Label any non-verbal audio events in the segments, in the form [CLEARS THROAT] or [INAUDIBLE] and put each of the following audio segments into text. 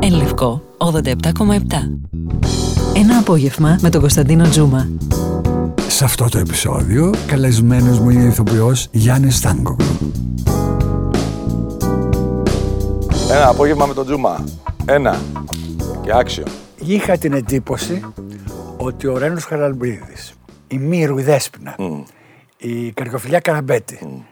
Εν Λευκό 87,7. Ένα απόγευμα με τον Κωνσταντίνο Τζούμα. Σε αυτό το επεισόδιο, καλεσμένος μου είναι ο ηθοποιός Γιάννης Στάνκογλου. Ένα απόγευμα με τον Τζούμα. Ένα. Και άξιο. Είχα την εντύπωση ότι ο Ρένος Χαραλμπρίδης, η Μύρου η Δέσποινα, η Καρκοφιλιά Καραμπέτη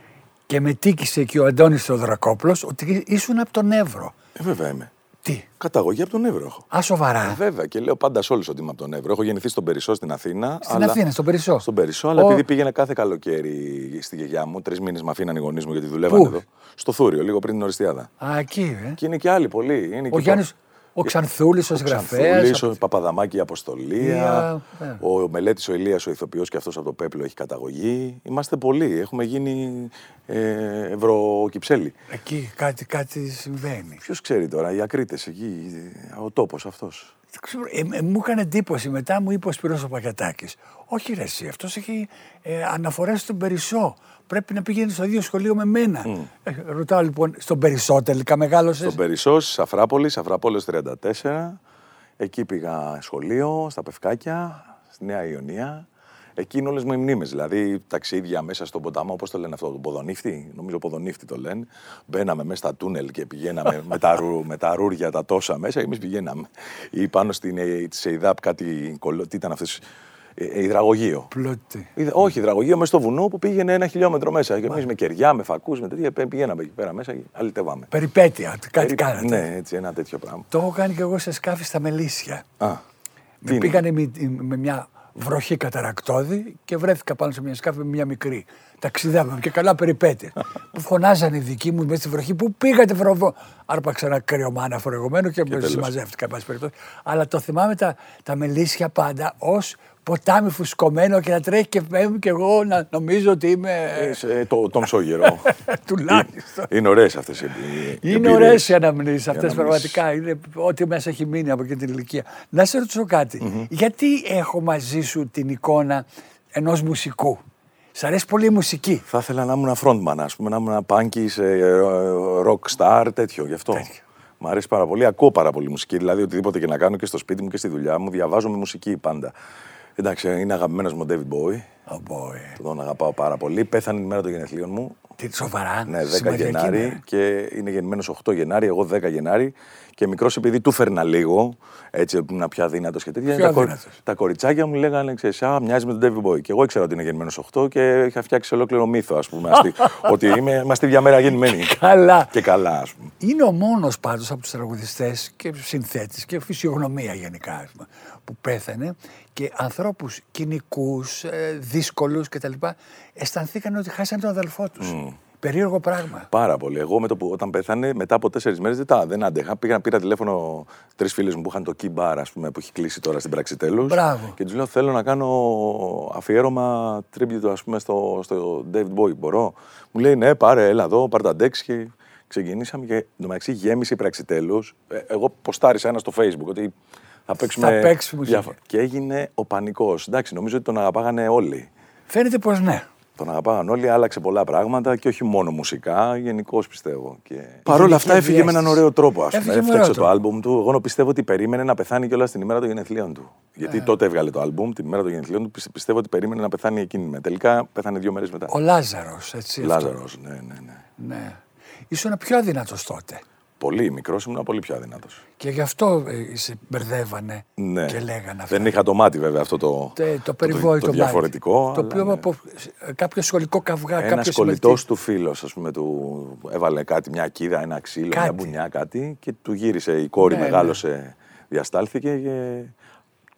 και με τίκησε και ο Αντώνης Θεοδρακόπουλος ότι ήσουν από τον Εύρο. Ε, βέβαια είμαι. Τι, Καταγωγή από τον Εύρο έχω. α σοβαρά. Ε, βέβαια και λέω πάντα σε όλους ότι είμαι από τον Εύρο. Έχω γεννηθεί στον Περισσό στην Αθήνα. Στην Αθήνα, στον Περισσό. Στον Περισσό, αλλά Ο- επειδή πήγαινε κάθε καλοκαίρι στη γιαγιά μου, τρεις μήνες με αφήναν οι γονείς μου γιατί δουλεύανε Πού; εδώ. Στο Θούριο, λίγο πριν την Οριστιάδα. Α, εκεί, ε. Και είναι και άλλοι πολλοί. Είναι Ο και Γιάννης, ο Ξανθούλης, ο ο συγγραφέας. Ξανθούλης, ο από- Παπαδαμάκη η Αποστολία, Ία, ναι. ο Μελέτης ο Ηλίας ο ηθοποιός και αυτός από το Πέπλο έχει καταγωγή. Είμαστε πολλοί. Έχουμε γίνει ε, ευρωκυψέλη. Εκεί κάτι, κάτι συμβαίνει. Ποιος ξέρει τώρα, οι ακρίτες εκεί, ο τόπος αυτός. Δεν ξέρω, ε, ε, μου έκανε εντύπωση. Μετά μου είπε ο Σπυρός ο Πακετάκης. Όχι ρε εσύ, αυτός έχει ε, αναφορές στον Περισσό. Πρέπει να πηγαίνεις στο ίδιο σχολείο με μένα. Ε, ρωτάω λοιπόν, στον Περισσό τελικά μεγάλωσες; Στον Περισσό, στη Σαφράπολη, Σαφράπολης 34. Εκεί πήγα σχολείο, στα Πευκάκια, στη Νέα Ιωνία. Εκεί είναι όλες μου οι μνήμες. Δηλαδή ταξίδια μέσα στον ποταμό, πώς το λένε αυτό, τον Ποδονύφτη. Νομίζω Ποδονύφτη το λένε. Μπαίναμε μέσα στα τούνελ και πηγαίναμε [LAUGHS] με, τα, ρου, με τα ρούρια τα τόσα μέσα. Εμείς πηγαίναμε. Ή πάνω στην ε, της ΕΙΔΑΠ κάτι κολλό. Τι ήταν αυτές. Ε, υδραγωγείο. Πλώτη. Είδα- όχι, υδραγωγείο μέσα στο βουνό που πήγαινε ένα χιλιόμετρο μέσα. Και εμείς με κεριά, με φακούς, με τέτοια πέ- πηγαίναμε εκεί πέρα μέσα και αλυτεύαμε. Περιπέτεια, κάτι Περίπου- κάνατε. Ναι, έτσι, ένα τέτοιο πράγμα. Το έχω κάνει και εγώ σε σκάφη στα Μελίσια. Α, Με είναι; πήγανε με, με μια βροχή καταρακτώδη και βρέθηκα πάνω σε μια σκάφη με μια μικρή. Ταξιδεύαμε και καλά περιπέτεια. [LAUGHS] που φωνάζανε οι δικοί μου μέσα στη βροχή. Πού πήγατε, βροβό. Άρπαξα ένα κρύωμα αναφορεγωμένο και, με τέλος. συμμαζεύτηκα, εν πάση περιπτώσει. Αλλά το θυμάμαι τα, τα μελίσια πάντα ως ποτάμι φουσκωμένο και να τρέχει και φεύγει και εγώ να νομίζω ότι είμαι. Ε, σε- το, τον Σόγερο. [LAUGHS] τουλάχιστον. είναι ωραίες αυτές οι οι Είναι εμπειρίες. ωραίες οι αναμνήσεις Οι αυτές αναμνήσεις. πραγματικά. Είναι ό,τι μέσα έχει μείνει από εκείνη την ηλικία. Να σε ρωτήσω κάτι. Γιατί έχω μαζί σου την εικόνα ενός μουσικού; Σ' αρέσει πολύ η μουσική; Θα ήθελα να ήμουν frontman, ας πούμε, να ήμουν punky, σε ε, rock star, τέτοιο. Γι' αυτό. Τέτοιο. Μ' αρέσει πάρα πολύ. Ακούω πάρα πολύ μουσική. Δηλαδή, οτιδήποτε και να κάνω και στο σπίτι μου και στη δουλειά μου, διαβάζω με μουσική πάντα. Εντάξει, είναι αγαπημένος μου ο David Bowie. Oh boy. Τον αγαπάω πάρα πολύ. Πέθανε την μέρα των γενεθλίων μου. Τι σοβαρά. Ναι, 10 σημαδιακή Γενάρη μέρα. και είναι γεννημένος 8 Γενάρη, εγώ 10 Γενάρη. Και μικρός επειδή του φέρνα λίγο, έτσι που ήμουν πια δύνατο και τέτοια. Πιο τα, κορ- αδύνατος. τα κοριτσάκια μου λέγανε, ξέρεις, Α, μοιάζει με τον David Boy. Και εγώ ήξερα ότι είναι γεννημένος 8 και είχα φτιάξει ολόκληρο μύθο, ας πούμε. αστεί- [LAUGHS] ότι είμαι, είμαστε μια μέρα γεννημένοι. Καλά. και καλά, ας πούμε. Είναι ο μόνος πάντως από τους τραγουδιστές και συνθέτης και φυσιογνωμία γενικά ας πούμε, που πέθανε και ανθρώπους κοινικούς, δύσκολους κτλ. αισθανθήκαν ότι χάσανε τον αδελφό τους. Περίεργο πράγμα. Πάρα πολύ. Εγώ με το που, όταν πέθανε, μετά από τέσσερις μέρες δεν, τα- δεν άντεχα. Πήγα, πήρα τηλέφωνο τρεις φίλες μου που είχαν το key bar, ας πούμε, που έχει κλείσει τώρα στην πράξη τέλου. Μπράβο. Και τους λέω: Θέλω να κάνω αφιέρωμα tribute, ας πούμε, στο, στο David Bowie. Μπορώ. Μου λέει: Ναι, πάρε, έλα εδώ, πάρε τα ντεξ και ξεκινήσαμε. Και εντωμεταξύ γέμισε η πράξη τέλου. εγώ ποστάρισα ένα στο Facebook ότι θα παίξουμε. Θα παίξουμε μουσική. διάφορα. Και έγινε ο πανικός. Εντάξει, νομίζω ότι τον αγαπάγανε όλοι. Φαίνεται πως ναι. Τον αγαπάγαν όλοι, άλλαξε πολλά πράγματα και όχι μόνο μουσικά, γενικώς πιστεύω. Και... Παρ' όλα αυτά έφυγε με έναν διέστηση. ωραίο τρόπο. Ας πούμε. Έφυγε με Έφτιαξε ωραίο το τρόπο. άλμπουμ του. Εγώ πιστεύω ότι περίμενε να πεθάνει κιόλας την ημέρα των γενεθλίων του. Ε. Γιατί τότε έβγαλε το άλμπουμ, την ημέρα των γενεθλίων του. Πιστε- Πιστεύω ότι περίμενε να πεθάνει εκείνη. Με. Τελικά πέθανε δύο μέρες μετά. Ο Λάζαρος, έτσι. αυτό. Λάζαρος, ναι, ναι, ναι. Ναι. Ήσουν πιο αδύνατος τότε. Πολύ μικρός, ήμουν πολύ πιο αδυνατός. Και γι' αυτό ε, σε μπερδεύανε Ναι. και λέγανε αυτά. Δεν είχα το μάτι βέβαια αυτό το, Τε- το περιβόητο το, μάτι. διαφορετικό. Το αλλά οποίο ναι. από ε, κάποιο σχολικό καυγά, Ένα κάποιος κολλητό του φίλος, ας πούμε, του έβαλε κάτι, μια κίδα, ένα ξύλο, μια Κάτι. μπουνιά, κάτι και του γύρισε. Η κόρη Ναι, ναι. μεγάλωσε, διαστάλθηκε και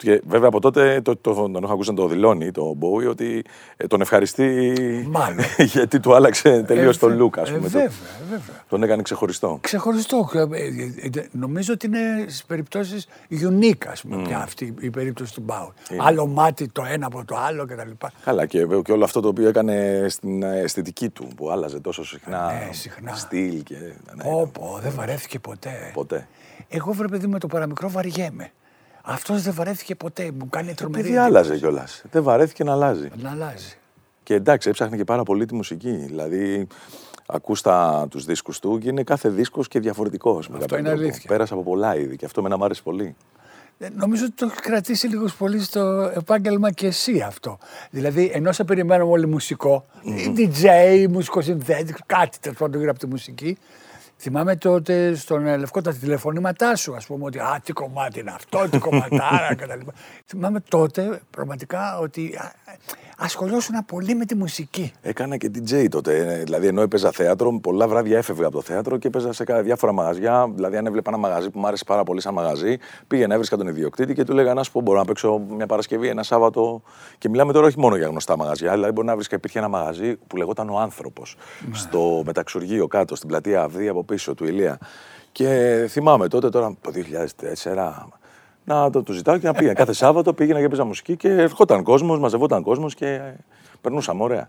Και βέβαια από τότε το, το, τον έχω ακούσει να το δηλώνει το Bowie ότι ε, τον ευχαριστεί. Μάλλον. [LAUGHS] γιατί του άλλαξε τελείως Ε, τον βε- look, ας ε, πούμε. βέβαια, Το- βέβαια. τον έκανε ξεχωριστό. Ξεχωριστό. Ε, ε, ε, Νομίζω ότι είναι στις περιπτώσεις unique, ας πούμε, πια αυτή η περίπτωση του Μπάου. Άλλο μάτι το ένα από το άλλο κτλ. Καλά, και, βέβαια και όλο αυτό το οποίο έκανε στην αισθητική του, που άλλαζε τόσο συχνά. Ναι, συχνά. Στυλ και. ναι, Όπω, δεν βαρέθηκε ποτέ. Ποτέ. Εγώ βρε παιδί με το παραμικρό βαριέμαι. Αυτός δεν βαρέθηκε ποτέ. Μου κάνει τρομερή. Επειδή άλλαζε κιόλας. Δεν βαρέθηκε να αλλάζει. Να αλλάζει. Και εντάξει, έψαχνε και πάρα πολύ τη μουσική. Δηλαδή, Ακούς τα, τους δίσκους του και είναι κάθε δίσκος και διαφορετικός. με Αυτό κάποιο είναι τρόπο. αλήθεια. Πέρασα από πολλά είδη και αυτό με μου άρεσε πολύ. Ε, Νομίζω ότι το έχει κρατήσει λίγος πολύ στο επάγγελμα και εσύ αυτό. Δηλαδή, ενώ σε περιμένουμε όλοι μουσικό, ή DJ, μουσικοσυνθέτης, κάτι τέλος πάντων γύρω από τη μουσική. Θυμάμαι τότε στον ε, Λευκό τα τηλεφωνήματά σου, ας πούμε, ότι Α, τι κομμάτι είναι αυτό, τι κομματάρα κτλ. Θυμάμαι τότε πραγματικά ότι α, ασχολιώσουν πολύ με τη μουσική. Έκανα και DJ τότε. ε, Δηλαδή, ενώ έπαιζα θέατρο, πολλά βράδια έφευγα από το θέατρο και έπαιζα σε κα- διάφορα μαγαζιά. Δηλαδή, αν έβλεπα ένα μαγαζί που μου άρεσε πάρα πολύ σαν μαγαζί, πήγαινα, έβρισκα τον ιδιοκτήτη και του έλεγα να σου πω: Μπορώ να παίξω μια Παρασκευή, ένα Σάββατο. Και μιλάμε τώρα όχι μόνο για γνωστά μαγαζιά. Δηλαδή, μπορεί να βρίσκα, υπήρχε ένα μαγαζί που λεγόταν Ο Άνθρωπος. Στο μεταξουργείο κάτω, στην πλατεία Αυδή από πίσω του Ηλία. Και θυμάμαι τότε, τώρα το 2004, να το, το ζητάω και να πήγαινα. Κάθε Σάββατο πήγαινα και έπαιζα μουσική και ερχόταν κόσμος, μαζευόταν κόσμος και περνούσαμε ωραία.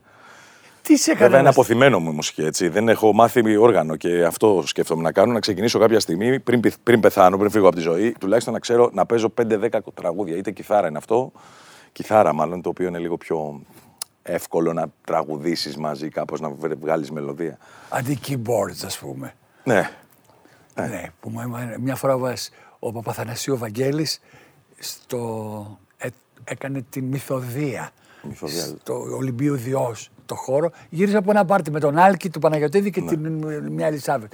Τι σε έκανε. Βέβαια είναι να- αποθυμένο μου η μουσική, έτσι. Δεν έχω μάθει όργανο και αυτό σκέφτομαι να κάνω, να ξεκινήσω κάποια στιγμή πριν, πεθ- πριν πεθάνω, πριν φύγω από τη ζωή, τουλάχιστον να ξέρω να παίζω 5-10 τραγούδια. Είτε κιθάρα είναι αυτό, κιθάρα μάλλον, το οποίο είναι λίγο πιο εύκολο να τραγουδήσεις μαζί, κάπως να βγάλει βγάλεις μελωδία. Αντί keyboards, ας πούμε. Ναι. Ναι, που μου έμαθε- μια φορά βας, ο Παπαθανασίου Βαγγέλης στο, ε, έκανε την μυθοδία, Μυθοδία. στο Ολυμπίου Διός, το χώρο. Γύρισε από ένα πάρτι με τον Άλκη, του Παναγιωτήδη και την μια Ελισάβετ.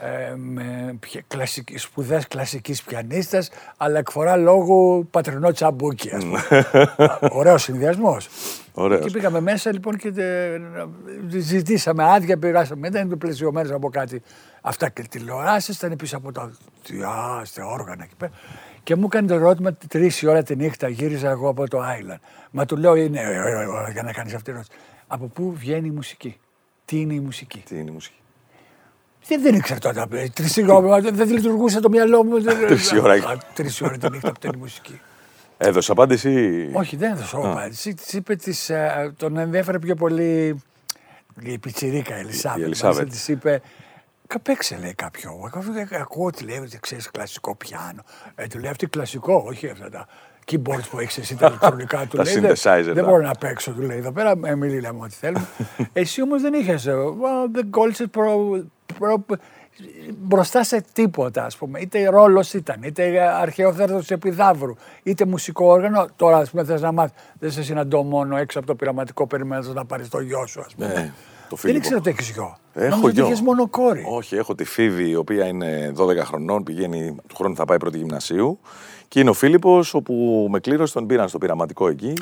Ε, με πια- κλασική, σπουδές κλασικής πιανίστας, αλλά εκφορά λόγου πατρινό τσαμπούκι, ας πούμε. [LAUGHS] Ωραίος συνδυασμός. Ωραίος. Και πήγαμε μέσα λοιπόν και ε, ζητήσαμε άδεια, πειράσαμε. Δεν ήταν πλαισιωμένε από κάτι. Αυτά και τηλεοράσεις ήταν πίσω από τα τεράστια όργανα εκεί πέρα. Και μου έκανε το ερώτημα τρεις η ώρα τη νύχτα, γύριζα εγώ από το Island. Μα του λέω είναι ε, ε, ε, για να κάνεις αυτή την ερώτηση. Από πού βγαίνει η μουσική, τι είναι η μουσική; Τι είναι η μουσική; Δεν, δεν ήξερα τότε. Τρεις η ώρα, δεν λειτουργούσε το μυαλό μου. Τρεις η ώρα. Τρεις η ώρα τη νύχτα που ήταν η μουσική. Έδωσε απάντηση; Όχι, δεν έδωσε απάντηση. Της είπε της, ε, τον ενδιαφέρε πιο πολύ η πιτσιρίκα η Ελισάβετ. Η Ελισάβετ. Της είπε, «Κα- παίξε λέει κάποιο. Εγώ δεν ακούω ότι λέει ότι ξέρεις κλασικό πιάνο. Ε, του λέει αυτή κλασικό, όχι αυτά τα keyboards που έχεις εσύ τα [LAUGHS] ηλεκτρονικά. του Τα λέει, «Δεν- synthesizer, Δεν τα». μπορώ να παίξω, του λέει εδώ πέρα. Εμίλη λέμε ό,τι θέλουμε. [LAUGHS] εσύ όμως δεν είχες. Δεν κόλλησες προ, προ, μπροστά σε τίποτα, ας πούμε. Είτε ρόλος ήταν, είτε αρχαιόθερδο επιδαύρου, είτε μουσικό όργανο. Τώρα, ας πούμε, θες να μάθεις. Δεν σε συναντώ μόνο έξω από το πειραματικό περιμένοντας να πάρεις το γιο σου, ας πούμε. Ναι, το δεν Φίλιππο. ήξερα ότι έχεις γιο. Έχω Νόμιζα ότι γιο. είχες μόνο κόρη. Όχι, έχω τη Φίβη, η οποία είναι 12 χρονών, πηγαίνει του χρόνου θα πάει πρώτη γυμνασίου. Και είναι ο Φίλιππος, όπου με κλήρωσε, τον πήραν στο πειραματικό εκεί. Α,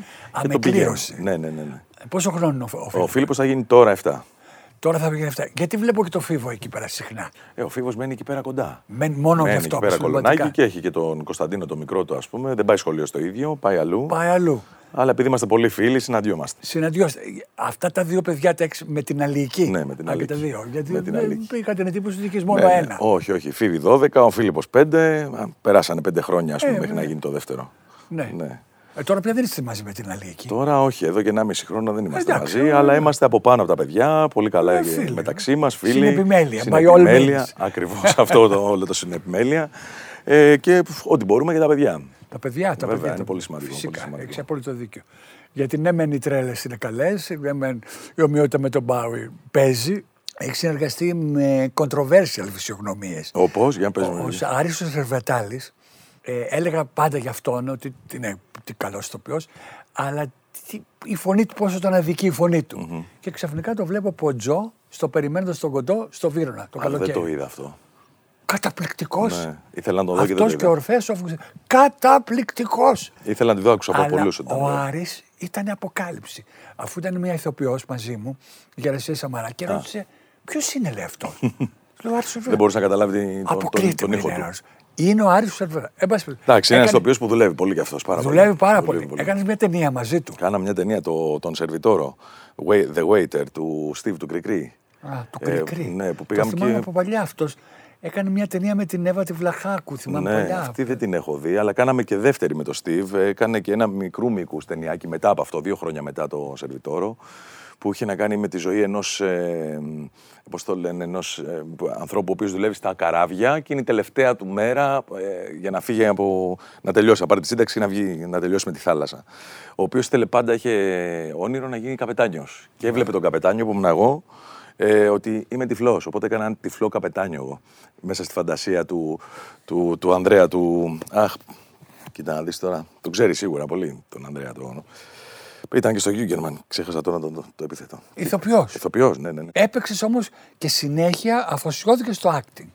και με τον πηγαίνει. κλήρωσε. Ναι, ναι, ναι. ναι. Ε, Πόσο χρόνο είναι ο, Φ- ο Ο Φίλιππος; Φίλιππος θα γίνει τώρα 7. Τώρα θα βγαίνει αυτά. Γιατί βλέπω και το φίβο εκεί πέρα συχνά; Ε, ο Φίβος μένει εκεί πέρα κοντά. Μένει μόνο γι' Μένει αυτό. εκεί πέρα συλλογματικά. κολονάκι και έχει και τον Κωνσταντίνο το μικρό του, ας πούμε. Δεν πάει σχολείο στο ίδιο, πάει αλλού. Πάει αλλού. Αλλά επειδή είμαστε πολύ φίλοι, συναντιόμαστε. Συναντιώστε. Αυτά τα δύο παιδιά τα έχεις με την αλληλική. Ναι, με την Α, και Αλίκη. τα δύο. Γιατί Με την δεν Αλίκη. είχα την εντύπωση ότι είχες μόνο Ναι, ναι. ένα. Όχι, όχι. Φίβη 12, ο Φίλιππος 5. Α, Περάσανε 5 χρόνια, ας πούμε, Ε, μέχρι να ναι. γίνει το δεύτερο. Ναι. ναι. Ε, τώρα πια δεν είστε μαζί με την αλληλική. Τώρα όχι, εδώ και 1,5 χρόνο δεν είμαστε Εντάξει, μαζί, ε, αλλά είμαστε από πάνω από τα παιδιά, πολύ καλά Ε, ε, φίλοι. μεταξύ μας, φίλοι. Συνεπιμέλεια, by all means. Ακριβώς [LAUGHS] αυτό το, όλο το συνεπιμέλεια. Ε, και πφ, ό,τι μπορούμε για τα παιδιά. Τα παιδιά, τα Βέβαια, παιδιά. είναι τα- πολύ σημαντικό, Φυσικά, πολύ σημαντικό. έχει απόλυτο δίκιο. Γιατί ναι, μεν οι τρέλες είναι καλές, ναι, μεν η ομοιότητα με τον Μπάουι παίζει. Έχει συνεργαστεί με controversial φυσιογνωμίες. Όπως, για πες Ο μου. Άρης ο Σερβετάλης, ε, έλεγα πάντα για αυτόν ότι είναι τι καλός ηθοποιός, αλλά τι- η φωνή του πόσο τον αδικεί η φωνή του. Και ξαφνικά το βλέπω από Τζο στο περιμένοντας τον κοντό στο Βύρονα το Α, δεν καλοκαίρι. το είδα αυτό. Καταπληκτικός. Ναι, ήθελα να το δω και δεν Αυτός το και ο είδα. Ορφέας ο Καταπληκτικός. Ήθελα να τη δω, άκουσα από Αλλά πολλούς. ο Άρης ήταν αποκάλυψη. Αφού ήταν μια ηθοποιός μαζί μου, η Γερασία Σαμαρά, και ρώτησε ποιος είναι λέει αυτός; [LAUGHS] Λέω Άρης ο Δεν Σερβετάλης». μπορούσα να καταλάβει την- τον, τον, Αποκλείται τον με ήχο είναι του. Ένας. Είναι ο Άρης Σερβέρα. Ε, Εντάξει, Εντάξει, είναι ένας ηθοποιό που δουλεύει πολύ κι αυτός. Δουλεύει πάρα πολύ. Έκανε μια ταινία μαζί του. Κάνα μια ταινία, το, τον Σερβιτόρο, Wait- The Waiter, του Steve του Κρικρή. Α, του Ε, Κρικρή. ναι, που Το πήγαμε θυμάμαι και- από παλιά αυτός. Έκανε μια ταινία με την Εύα τη Βλαχάκου. Θυμάμαι Ναι, παλιά. αυτή δεν την έχω δει, αλλά κάναμε και δεύτερη με τον Steve. Έκανε και ένα μικρού μήκους ταινιάκι μετά από αυτό, δύο χρόνια μετά το Σερβιτόρο, που είχε να κάνει με τη ζωή ενός. Ε, πώς το λένε, ενός ε, ανθρώπου ο οποίος δουλεύει στα καράβια και είναι η τελευταία του μέρα ε, για να φύγει από. να τελειώσει, να πάρει τη σύνταξη και να, βγει, να τελειώσει με τη θάλασσα. Ο οποίος πάντα είχε όνειρο να γίνει καπετάνιος. Και έβλεπε τον καπετάνιο που ήμουν εγώ ε, ότι είμαι τυφλός. Οπότε έκανα ένα τυφλό καπετάνιο εγώ. Μέσα στη φαντασία του, του, του Ανδρέα του. Αχ, κοίτα να δεις τώρα. Τον ξέρεις σίγουρα πολύ τον Ανδρέα του. Ήταν και στο Γιούγκερμαν. Ξέχασα τώρα το, το, το επίθετο. Ηθοποιός. Ηθοποιός, ναι, ναι. ναι. Έπαιξες όμως και συνέχεια αφοσιώθηκες στο acting.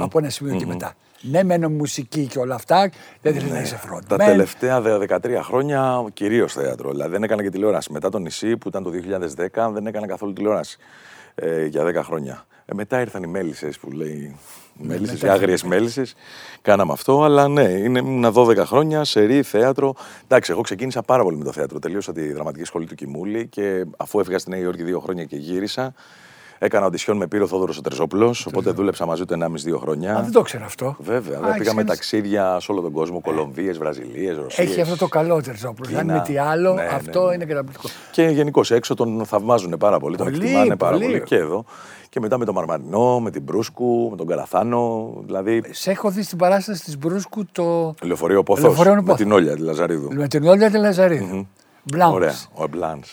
Από ένα σημείο και μετά. Ναι, μένω μουσική και όλα αυτά, δεν θέλεις να είσαι frontman. Τα τελευταία δε- 13 χρόνια κυρίως θέατρο. Δηλαδή δεν έκανα και τηλεόραση. Μετά το νησί που ήταν το 2010 δεν έκανα καθόλου τηλεόραση ε, για 10 χρόνια. Ε, μετά ήρθαν οι μέλισσες που λέει. Μέλισσες, οι άγριες μέλισσες. Κάναμε αυτό, αλλά ναι, είναι ήμουνα 12 χρόνια, σερή, θέατρο. Εντάξει, εγώ ξεκίνησα πάρα πολύ με το θέατρο. Τελείωσα τη δραματική σχολή του Κιμούλη και αφού έφυγα στη Νέα Υόρκη δύο χρόνια και γύρισα, έκανα οντισιόν με πήρε ο Θόδωρο ο Τρεζόπουλο. Οπότε δούλεψα μαζί του 1,5-2 χρόνια. Α, δεν το ξέρω αυτό. Βέβαια, Α, δεν πήγαμε έχεις- ταξίδια σε όλο τον κόσμο, Κολομβίες, Βραζιλίες, Ρωσίες. Έχει αυτό το καλό Τερζόπουλο. Αν Κίνα. μη τι άλλο, Ναι, ναι, αυτό ναι. είναι καταπληκτικό. Και γενικώ έξω τον θαυμάζουν πάρα πολύ, τον Πολύ, εκτιμάνε πάρα πολύ. πολύ. και εδώ. Και μετά με τον Μαρμαρινό, με την Μπρούσκου, με τον Καραθάνο. Δηλαδή, Σε έχω δει στην παράσταση της Μπρούσκου το. λεωφορείο Πόθος, Λεωφορείο με Πόθος. την Όλια τη Λαζαρίδου. με την Όλια τη Λαζαρίδου. Μπλάνκ. Ωραία, ο Μπλάνς.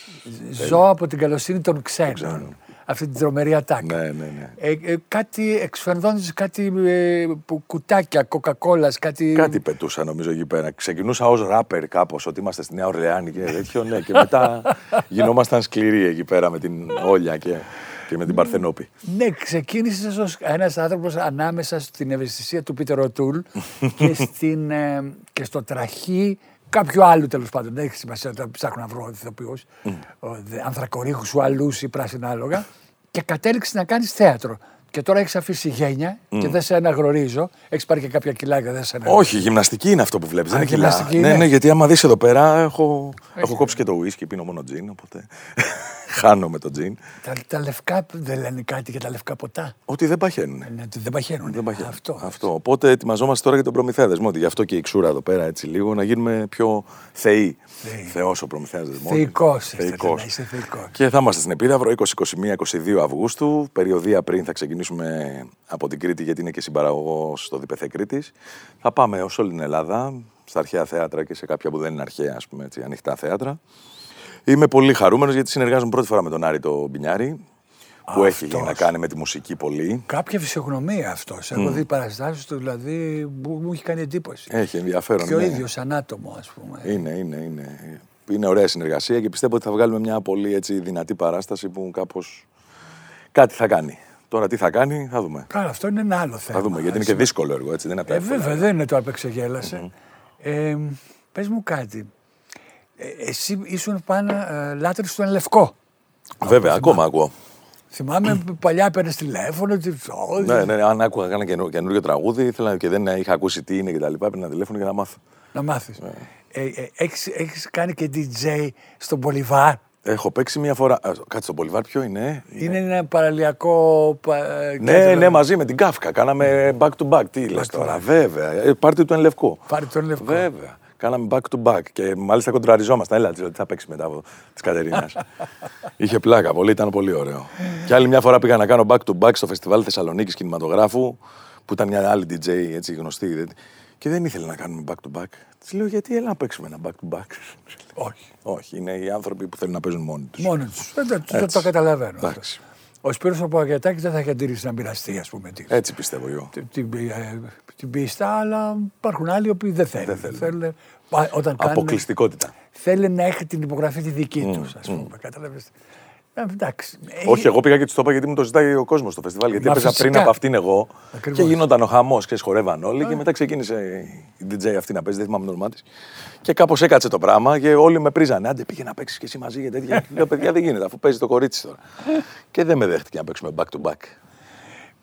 Ζω από την καλοσύνη των ξένων. Αυτή την τρομερή ατάκα. Ναι, ναι, ναι. Ε, ε, κάτι εξφερδόντως, κάτι ε, που, κουτάκια, κοκακόλας, κάτι. Κάτι πετούσα νομίζω εκεί πέρα. Ξεκινούσα ως ράπερ κάπως, ότι είμαστε στη Νέα Ορλεάνη και τέτοιο. Ναι, και μετά [LAUGHS] γινόμασταν σκληροί εκεί πέρα με την Όλια και, και με την Παρθενόπη. Ναι, ξεκίνησες ως ένας άνθρωπος ανάμεσα στην ευαισθησία του Πίτερ Οτούλ [LAUGHS] και, στην, ε, και στο τραχή κάποιου άλλου τέλος πάντων. Δεν έχει σημασία όταν ψάχνω να βρω ηθοποιού. Ανθρακορίχους σου αλλού ή πράσινα άλογα. Και κατέληξε να κάνεις θέατρο. Και τώρα έχεις αφήσει γένια και δεν σε αναγνωρίζω. Έχεις πάρει και κάποια κιλάκια, δεν σε αναγνωρίζω. Όχι, γυμναστική είναι αυτό που βλέπεις. Δεν Α, είναι κιλά. γυμναστική Ναι, είναι. ναι, γιατί άμα δεις εδώ πέρα έχω, έχω κόψει και το ουίσκι, πίνω μόνο τζιν. Οπότε χάνω με το τζιν. Τα, τα λευκά δεν λένε κάτι για τα λευκά ποτά. Ότι δεν παχαίνουν. Ναι, ότι δεν παχαίνουν. Δεν παχαίνουν. Αυτό. Αυτό. Οπότε ετοιμαζόμαστε τώρα για τον προμηθέας δεσμό. Ότι γι' αυτό και η ξούρα εδώ πέρα έτσι λίγο να γίνουμε πιο θεοί. Θεός ο προμηθέας δεσμό. Θεϊκός είστε, να είσαι θεϊκός. Και θα είμαστε στην Επίδαυρο 20, 21, 22 Αυγούστου. Περιοδία πριν θα ξεκινήσουμε από την Κρήτη, γιατί είναι και συμπαραγωγός στο Διπεθέ Κρήτης. Θα πάμε ως όλη την Ελλάδα, στα αρχαία θέατρα και σε κάποια που δεν είναι αρχαία, ας πούμε, έτσι, ανοιχτά θέατρα. Είμαι πολύ χαρούμενος γιατί συνεργάζομαι πρώτη φορά με τον Άρη το Μπινιάρη, που έχει Αυτός. να κάνει με τη μουσική πολύ. Κάποια φυσιογνωμία αυτός. Έχω δει παραστάσεις του, δηλαδή που μου έχει κάνει εντύπωση. Έχει ενδιαφέρον. και ο ναι. ίδιος σαν άτομο, ας πούμε. Είναι, είναι, είναι. Είναι ωραία συνεργασία και πιστεύω ότι θα βγάλουμε μια πολύ έτσι, δυνατή παράσταση που κάπως κάτι θα κάνει. Τώρα τι θα κάνει, θα δούμε. Καλά, αυτό είναι ένα άλλο θέμα. Θα δούμε, γιατί είναι και δύσκολο έργο, έτσι, δεν είναι Ε, από τα εύκολα. βέβαια, δεν είναι το απεξεγέλασε. Ε, Πες μου κάτι. Ε, εσύ ήσουν πάνω ε, λάτρης του Λευκό. Βέβαια, ακόμα ακούω. Θυμάμαι που παλιά παίρνει τηλέφωνο. ότι, «Ω, Ναι, ναι, αν άκουγα κάνα καινούριο, καινούριο τραγούδι ήθελα και δεν είχα ακούσει τι είναι και τα λοιπά, έπαιρνα τηλέφωνο για να μάθω. Να μάθεις. Ναι. Ε, ε, έχεις, έχεις κάνει και DJ στον Πολυβάρ. Έχω παίξει μια φορά. Α, Κάτσε στο Πολυβάρ, ποιο είναι; Είναι ένα παραλιακό. πα- ε, Ναι, κέντρο. ναι, μαζί με την Κάφκα. Κάναμε back to back. Τι λες τώρα, βέβαια. Ε, Πάρτι του εν λευκό. Πάρει τον Λευκό. Βέβαια. Κάναμε back to back και μάλιστα κοντραριζόμασταν. Έλα, τι θα παίξει μετά από τη Κατερίνα. [LAUGHS] Είχε πλάκα πολύ, ήταν πολύ ωραίο. και άλλη μια φορά πήγα να κάνω back to back στο φεστιβάλ Θεσσαλονίκης κινηματογράφου, που ήταν μια άλλη DJ έτσι γνωστή. δεν- Και δεν ήθελε να κάνουμε back to back. Της λέω γιατί έλα να παίξουμε ένα back to back. Όχι. Όχι, είναι οι άνθρωποι που θέλουν να παίζουν μόνοι τους. Μόνο τους. Δεν το, το, Έτσι. το καταλαβαίνω. αυτό. Εντάξει. Ο Σπύρος ο Παγιατάκης δεν θα είχε αντίρρηση να μοιραστεί, ας πούμε, την, Έτσι πιστεύω εγώ. την, την, ε, την πίστα, αλλά υπάρχουν άλλοι οι οποίοι δεν θέλουν. Δεν θέλουν. Θέλουν, πα- όταν κάνουν, Αποκλειστικότητα. θέλουν να έχει την υπογραφή τη δική τους, ας πούμε. Κατάλαβες. Ε, εντάξει. Ε, Όχι, εγώ πήγα και του το είπα γιατί μου το ζητάει ο κόσμος στο φεστιβάλ. Γιατί Μα έπαιζα φυσικά. πριν από αυτήν εγώ. Ακριβώς. Και γινόταν ο χαμός και χορεύαν όλοι. Και μετά ξεκίνησε η DJ αυτή να παίζει, δεν θυμάμαι το όνομά της. Και κάπως έκατσε το πράγμα και όλοι με πρίζανε. Άντε πήγε να παίξεις και εσύ μαζί και τέτοια. [LAUGHS] Λέω παιδιά δεν γίνεται αφού παίζει το κορίτσι τώρα. [LAUGHS] και δεν με δέχτηκε να παίξουμε back to back.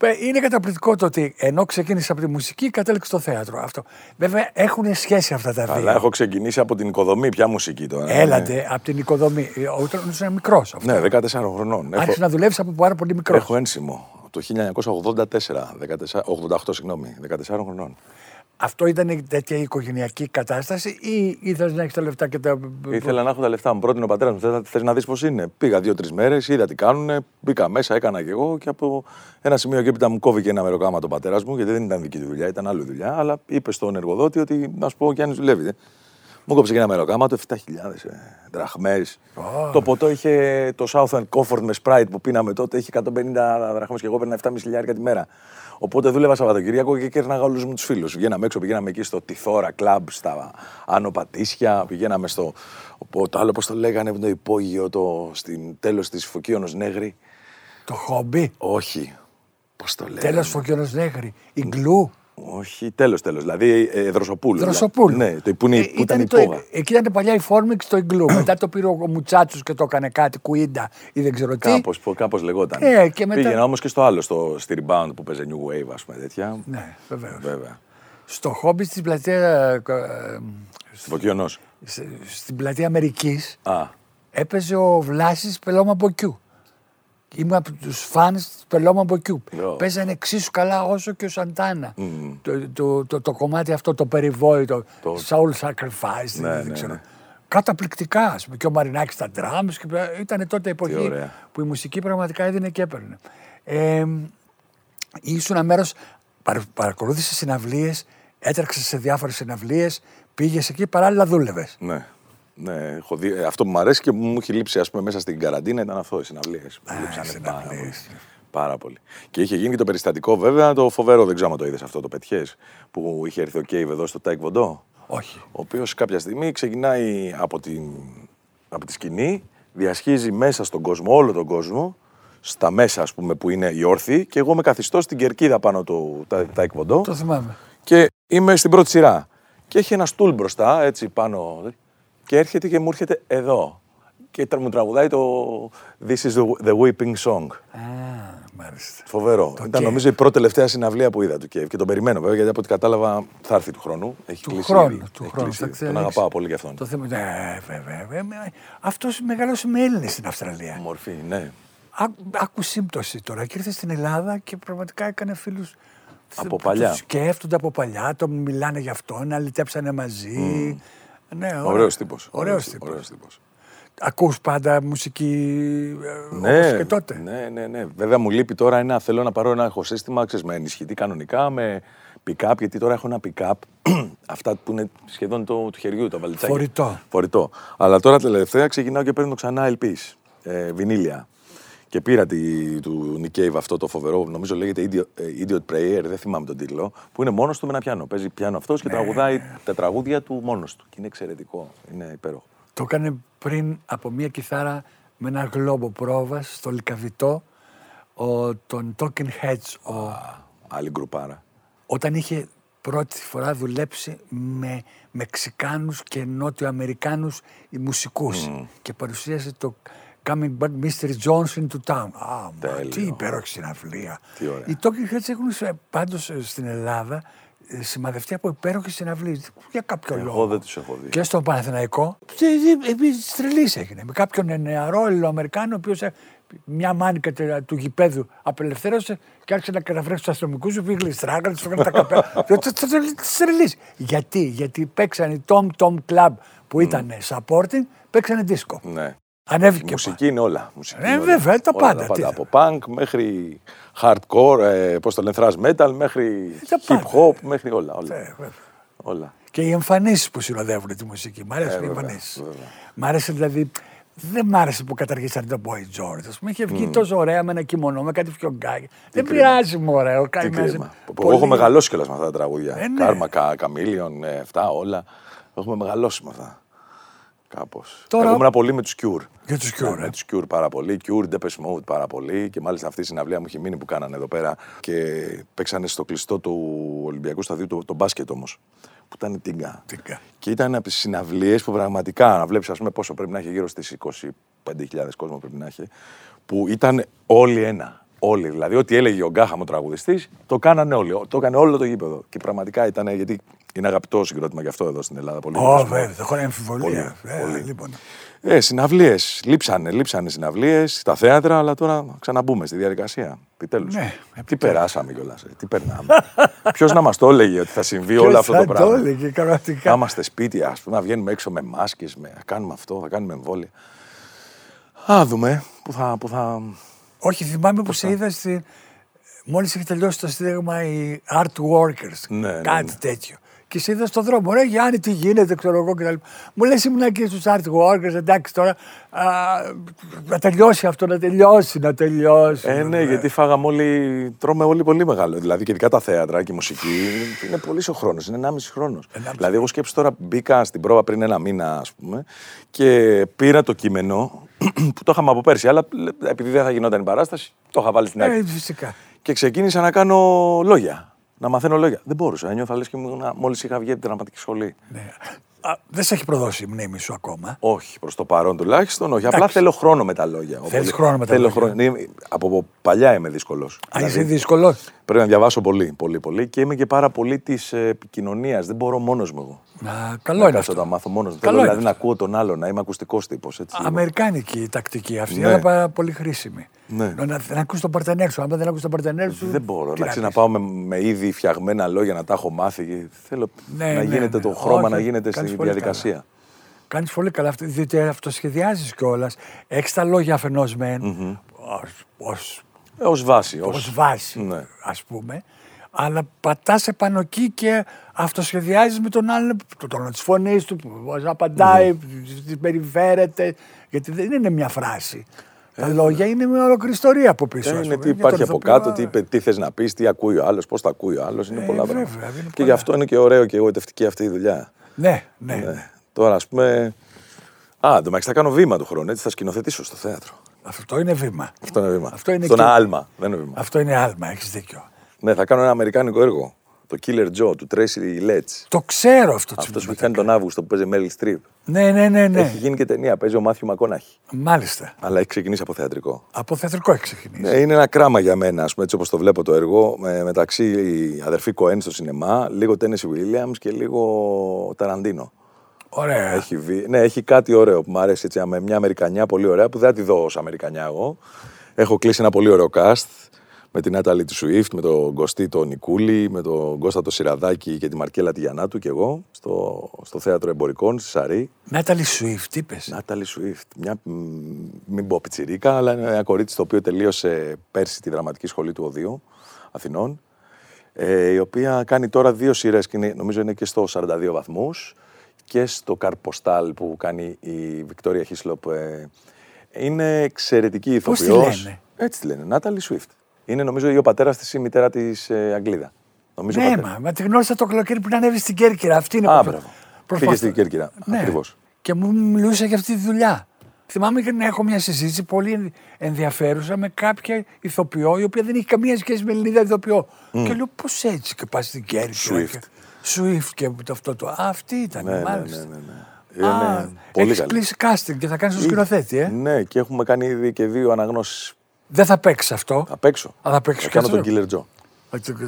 Ε, Είναι καταπληκτικό το ότι ενώ ξεκίνησε από τη μουσική, κατέληξε στο θέατρο. Αυτό. Βέβαια έχουν σχέση αυτά τα δύο. Αλλά έχω ξεκινήσει από την οικοδομή, πια μουσική τώρα. Έλατε από την οικοδομή. Ε, Όταν ήσουν μικρός αυτός. Ναι, 14 χρονών. Έχω, Άρχισε να δουλεύεις από πάρα πολύ μικρός. έχω ένσημο. Το 1984, 14, 88 συγγνώμη, 14 χρονών. Αυτό ήταν τέτοια οικογενειακή κατάσταση ή ήθελες να έχεις τα λεφτά και τα. Ήθελα να έχω τα λεφτά μου. Πρότεινε ο πατέρας μου: Θες να δεις πώς είναι. Πήγα δύο-τρει μέρες, είδα τι κάνουν, μπήκα μέσα, έκανα κι εγώ και από ένα σημείο και έπειτα μου κόβει και ένα μεροκάμα το πατέρας μου, γιατί δεν ήταν δική του δουλειά, ήταν άλλη δουλειά. Αλλά είπε στον εργοδότη ότι να σου πω και αν δουλεύει. Ε. Μου κόψε και ένα μεροκάματο, 7.000 ε, δραχμές. Το ποτό είχε το Southern Comfort με Sprite που πίναμε τότε, είχε 150 δραχμές και εγώ έπαιρνα 7,5 χιλιάρικα τη μέρα. Οπότε δούλευα Σαββατοκύριακο και κέρναγα όλου μου τους φίλους. Βγαίναμε έξω, πηγαίναμε εκεί στο Τιθόρα Club, στα Άνω Πατήσια, πηγαίναμε στο. Το άλλο, πώς το λέγανε, το υπόγειο, το, στην τέλος της Φωκίωνος Νέγρη. Το χόμπι; Όχι. Πώς το λέγανε; Τέλο Φωκίωνος Νέγρη. Η γκλου; Όχι, τέλος τέλος. Δηλαδή ε, Δροσοπούλου. Δροσοπούλου. Ναι, το, που, είναι, Ε, που ήταν η το, πόγα. εκεί ήταν παλιά η Φόρμιξ στο Ιγκλού. Μετά το πήρε ο Μουτσάτσος και το έκανε κάτι, Κουίντα ή δεν ξέρω τι. Κάπως, πω- κάπως λεγόταν. Ε, και μετά- Πήγαινα όμως και στο άλλο, στο, στη Rebound που παίζει New Wave, ας πούμε, τέτοια. Ναι, βεβαίως. Βέβαια. Στο χόμπι στην πλατεία, ε, ε, Στη Φωκιονός. σε- στην πλατεία Αμερικής Α, έπαιζε ο Βλάσης Πελόμα Μποκιού. Είμαι από τους φαν τη Πελόμα Μποκιού. Ω. Παίζανε εξίσου καλά όσο και ο Σαντάνα. Το, το, το, το κομμάτι αυτό, το περιβόητο, Το- Soul Sacrifice, Ναι, δεν ναι, ξέρω. ναι. Καταπληκτικά, ας πούμε. Και ο Μαρινάκης στα drums. Και... Ήταν τότε εποχή ωραία. που η μουσική πραγματικά έδινε και έπαιρνε. Ε, ήσουν μέρος, παρα, παρακολούθησες συναυλίες, έτρεξες σε διάφορες συναυλίες, πήγες εκεί, παράλληλα δούλευες. ναι. Ναι, έχω δει, ε, αυτό που μου αρέσει και μου έχει λείψει ας πούμε, μέσα στην καραντίνα ήταν αυτό, οι συναυλίες. Μου λείψανε πάρα πολύ. συναυλίες. Πάρα πολύ. Και είχε γίνει και το περιστατικό βέβαια, το φοβερό, δεν ξέρω αν το είδες αυτό, το πετιές, που είχε έρθει ο Κέιβ εδώ στο Τάε Κβον Ντο. Όχι. ο οποίος κάποια στιγμή ξεκινάει από, την, από τη σκηνή, διασχίζει μέσα στον κόσμο, όλο τον κόσμο, στα μέσα ας πούμε που είναι οι όρθιοι και εγώ με καθιστός στην κερκίδα πάνω του τα, τάε κβον ντο Το θυμάμαι. και είμαι στην πρώτη σειρά. Και έχει ένα στούλ μπροστά, έτσι πάνω, και έρχεται και μου έρχεται εδώ. Και τρα- μου τραγουδάει το This is the, the Weeping Song. Α, μάλιστα. Φοβερό. Το Ήταν Cave. νομίζω η πρώτη τελευταία συναυλία που είδα του Κέιβ. Και τον περιμένω βέβαια γιατί από ό,τι κατάλαβα θα έρθει του χρόνου. Έχει Του κλείσει χρόνου. ήδη. Του Έχει χρόνου. κλείσει θα ήδη. ξέρεις. Τον αγαπάω πολύ γι' αυτόν. Το θέμα. Ναι, βέβαια. βέβαια. Αυτός μεγαλώσει με Έλληνες στην Αυστραλία. Μορφή, ναι. Ά, άκου σύμπτωση τώρα και ήρθε στην Ελλάδα και πραγματικά έκανε φίλους. Από παλιά. Τους σκέφτονται από παλιά, το μιλάνε γι' αυτό, να λυτέψανε μαζί. Ναι, ωραία. Ωραίος τύπος. Ωραίος τύπος. Ωραίος τύπος. Ακούς πάντα μουσική ε, Ναι, όπως και τότε. ναι, ναι, ναι. Βέβαια μου λείπει τώρα ένα, θέλω να πάρω ένα ηχοσύστημα, ξέρεις, με ενισχυτή κανονικά, με pick-up, γιατί τώρα έχω ένα pick-up, [CLEARS THROAT] αυτά που είναι σχεδόν το, του χεριού, τα βαλιτσάκια. Φορητό. Φορητό. Αλλά τώρα τελευταία ξεκινάω και παίρνω ξανά LPs, ε, βινίλια. Και πήρα τη, του Nick Cave αυτό το φοβερό, νομίζω λέγεται Idiot, ε, Idiot Prayer, δεν θυμάμαι τον τίτλο, που είναι μόνος του με ένα πιάνο. Παίζει πιάνο αυτός και Ναι. τραγουδάει τα τραγούδια του μόνος του. Και είναι εξαιρετικό, είναι υπέροχο. Το έκανε πριν από μία κιθάρα με ένα γλόμπο πρόβας στο Λικαβιτό ο, τον Talking Heads. Ο, Άλλη γκρουπάρα. όταν είχε πρώτη φορά δουλέψει με Μεξικάνους και Νότιο-Αμερικάνους οι μουσικούς και παρουσίασε το Coming Back Mr. Jones into Town. Α, μα, Τέλειο. τι υπέροχη συναυλία. Τι ωραία. Οι Talking Heads έχουν σε- πάντως ε, στην Ελλάδα ε, σημαδευτεί από υπέροχες συναυλίες. Για κάποιο Εγώ λόγο. δεν τους έχω δει. Και στον Παναθηναϊκό. Επίση τρελής έγινε. Με κάποιον νεαρό Ελληνοαμερικάνο, ο οποίος μια μάνικα τε- του γηπέδου απελευθέρωσε και άρχισε να καταβρέξει τους αστυνομικούς του, πήγε γλιστράγκα, τους έκανε τα καπέλα. [LAUGHS] Τρελή. Γιατί, γιατί παίξανε οι Tom Tom Club που ήταν supporting, παίξανε δίσκο. Ναι. Ανέβηκε. Μουσική είναι όλα. Μουσική Ε, είναι όλα. βέβαια, τα Όλα, πάντα, Τα τι Από punk μέχρι hardcore, ε, πώς το λένε, thrash metal, μέχρι Τα hip πάντα. hop, μέχρι όλα. όλα. Ε, βέβαια. όλα. Και οι εμφανίσεις που συνοδεύουν τη μουσική. Μ' αρέσουν Ε, οι βέβαια, εμφανίσεις. βέβαια. Μ' άρεσε δηλαδή. Δεν μ' άρεσε που καταργήσαν τον Boy George. Α πούμε, είχε βγει τόσο ωραία με ένα κιμονό, με κάτι φιωγκάκι. Δεν κρίμα. πειράζει, μωρέ. Ο Τι καημένος κρίμα. είναι Που Εγώ έχω πολύ- μεγαλώσει κιόλας με αυτά τα τραγούδια. Ε, ναι. Κάρμα, κα, καμίλιον, ε, αυτά όλα. Έχουμε μεγαλώσει με αυτά. Κάπως. Τώρα- Εγώ ήμουν πολύ με τους Cure. Για τους Cure, Ναι, ε. με τους Cure πάρα πολύ. Cure, Depeche Mode πάρα πολύ. Και μάλιστα αυτή η συναυλία μου έχει μείνει που κάνανε εδώ πέρα. Και παίξανε στο κλειστό του Ολυμπιακού Σταδίου το, το μπάσκετ όμως. Που ήταν τίγκα. Τίγκα. Και ήταν από τις συναυλίες που πραγματικά να βλέπεις, ας πούμε, πόσο πρέπει να έχει γύρω στις 25.000 κόσμο πρέπει να έχει. Που ήταν όλοι ένα. Όλοι. Δηλαδή, ό,τι έλεγε ο Γκάχαμο τραγουδιστής, το κάνανε όλοι. Το έκανε όλο το γήπεδο. Και πραγματικά ήταν, γιατί είναι αγαπητό συγκρότημα γι' αυτό εδώ στην Ελλάδα. Πολύ. Ω, βέβαια, δεν χωράει αμφιβολία. Πολύ, Ε, πολύ. Λοιπόν. Ε, συναυλίες. Λείψανε, λείψανε συναυλίες στα θέατρα, αλλά τώρα ξαναμπούμε στη διαδικασία. Επιτέλους. Ναι, τι επιτέλους. περάσαμε κιόλας. Τι περνάμε. [LAUGHS] Ποιος να μας το έλεγε ότι θα συμβεί όλο Ποιος αυτό το θα πράγμα; Το έλεγε, Θα πραγματικά. είμαστε σπίτι, ας πούμε, να βγαίνουμε έξω με μάσκες, με... θα κάνουμε αυτό, θα κάνουμε εμβόλια. Α, δούμε που θα. Που θα... Όχι, θυμάμαι που σε είδα στη... Μόλις είχε τελειώσει το σύνταγμα οι art workers. Ναι, ναι, κάτι ναι. τέτοιο. Και σε είδα στον δρόμο. Ρε Γιάννη, τι γίνεται, ξέρω εγώ κτλ. Μου λες, ήμουν εκεί στους Art Workers, εντάξει τώρα. Α, να τελειώσει αυτό, να τελειώσει, να τελειώσει. Ε, ναι, γιατί φάγαμε όλοι, τρώμε όλοι πολύ μεγάλο. Δηλαδή και ειδικά τα θέατρα και η μουσική είναι πολύ ο χρόνος, είναι 1,5 χρόνος. Δηλαδή, εγώ σκέψω τώρα μπήκα στην πρόβα πριν ένα μήνα, ας πούμε, και πήρα το κείμενο [CLEARS THROAT] που το είχαμε από πέρσι. Αλλά επειδή δεν θα γινόταν η παράσταση, το είχα βάλει στην άκρη. Ε, φυσικά. Και ξεκίνησα να κάνω λόγια. Να μαθαίνω λόγια. Δεν μπορούσα. Νιώθα λες και μόλις είχα βγει από την δραματική σχολή. Ναι. Α, δεν σε έχει προδώσει η μνήμη σου ακόμα. Όχι, προς το παρόν τουλάχιστον. Όχι. Απλά θέλω χρόνο με τα λόγια. Θέλεις χρόνο με τα θέλω λόγια. Χρόνο. Είμαι- Από παλιά είμαι δύσκολος. Α, είσαι δύσκολος. Πρέπει να διαβάσω πολύ, πολύ, πολύ και είμαι και πάρα πολύ της επικοινωνίας. Δεν μπορώ μόνος μου εγώ. Α, καλό να είναι κάτσω αυτό. να μάθω μόνος μου. Καλό Θέλω είναι δηλαδή να ακούω τον άλλον, να είμαι ακουστικός τύπος. Αμερικάνικη η τακτική αυτή, Ναι. αλλά πάρα πολύ χρήσιμη. Ναι. Να, να ακούς τον παρτενέρ σου. Αν δεν ακούς τον παρτενέρ σου. Δεν μπορώ τι να πεις. ξαναπάω με, με ήδη φτιαγμένα λόγια να τα έχω μάθει. Θέλω Ναι, να ναι, γίνεται ναι. το χρώμα, Όχι, να γίνεται κάνεις στη πολύ διαδικασία. Κάνεις πολύ καλά αυτό, διότι αυτοσχεδιάζεις κιόλας. Έχεις τα λόγια αφενός μεν, ως, Ω βάση. ως, ως- ως βάση, Ναι. ας πούμε, αλλά πατάς επάνω εκεί και αυτοσχεδιάζεις με τον άλλον, το τόνο της φωνής του, πώς απαντάει, Ναι. τι περιφέρεται, γιατί δεν είναι μια φράση. Τα λόγια είναι μια ολόκληρη ιστορία από πίσω. Ε, ας είναι πούμε. τι Για τον υπάρχει από ηθοποιό, κάτω, τι, είπε- τι θες να πεις, τι ακούει ο άλλος, πώς τα ακούει ο άλλος. Είναι Ε, πολλά βέβαια, πράγματα. είναι Και πολλά. γι' αυτό είναι και ωραίο και εγωιτευτική αυτή η δουλειά. Ναι, ναι. Ναι. Τώρα, ας πούμε. Α, εντωμεταξύ θα κάνω βήμα του χρόνου, έτσι θα σκηνοθετήσω στο θέατρο. Αυτό είναι βήμα. Αυτό είναι βήμα. Αυτό είναι Αυτό είναι και- άλμα, δεν είναι βήμα. Αυτό είναι άλμα, έχεις δίκιο. Ναι, θα κάνω ένα αμερικάνικο έργο. Το Killer Joe του Tracy Letts. Το ξέρω αυτό το Αυτό που τσιμπούτα. κάνει τον Αύγουστο που παίζει Meryl Streep. Ναι, ναι, ναι, ναι. Έχει γίνει και ταινία, παίζει ο Μάθιου Μακόναχη. Μάλιστα. Αλλά έχει ξεκινήσει από θεατρικό. Από θεατρικό έχει ξεκινήσει. Ναι, είναι ένα κράμα για μένα, ας πούμε, έτσι όπως το βλέπω το έργο, με, μεταξύ αδερφή Κοέν στο σινεμά, λίγο Τένεση Williams και λίγο Ταραντίνο. Ωραία. Έχει, βι- ναι, έχει κάτι ωραίο που μου αρέσει, έτσι, με μια Αμερικανιά πολύ ωραία, που δεν θα τη δω ως Αμερικανιά εγώ. Έχω κλείσει ένα πολύ ωραίο cast, με την Νάταλη του Σουίφτ, με τον Κωστή τον Νικούλη, με τον Κώστα το Σιραδάκη και τη Μαρκέλα τη Γιαννάτου και εγώ, στο, στο Θέατρο Εμπορικών, στη Σαρή. Νάταλι Σουίφτ, είπες; Νάταλη Σουίφτ. Μια, μ, μην πω πιτσιρίκα, αλλά είναι ένα κορίτσι το οποίο τελείωσε πέρσι τη δραματική σχολή του Οδείου Αθηνών. Ε, η οποία κάνει τώρα δύο σειρές και είναι- νομίζω είναι και στο 42 βαθμούς και στο Καρποστάλ που κάνει η Βικτόρια Χίσλοπ. ε, είναι εξαιρετική Πώς τη ηθοποιός. λένε; Έτσι τη λένε. Νάταλη Σουίφτ. Είναι νομίζω ή ο πατέρας της ή η μητέρα της ε, Αγγλίδα. Νομίζω Ναι, πατέρας. μα, μα τη γνώρισα το καλοκαίρι που ανέβη στην Κέρκυρα. Αυτή είναι Α, που- μπράβο. προσπαθώ- Πήγε στην Κέρκυρα. Ναι. Ακριβώς. Και μου μιλούσε για αυτή τη δουλειά. Θυμάμαι και να έχω μια συζήτηση πολύ ενδιαφέρουσα με κάποια ηθοποιό, η οποία δεν έχει καμία σχέση με Ελληνίδα ηθοποιό. Και λέω πώς έτσι και πας στην Κέρκυρα. Swift. Και... Swift και το αυτό το. Α, αυτή ήταν, Ναι, ναι, ναι, μάλιστα. ναι, ναι. Α, Είναι πολύ έχεις καλή. κλείσει casting και θα κάνεις το σκηνοθέτη, ε; Ναι, και έχουμε κάνει ήδη και δύο αναγνώσεις Δεν θα παίξεις αυτό. απ' έξω. Α, θα παίξεις Θα και κάνω τον αυτό. Killer Joe.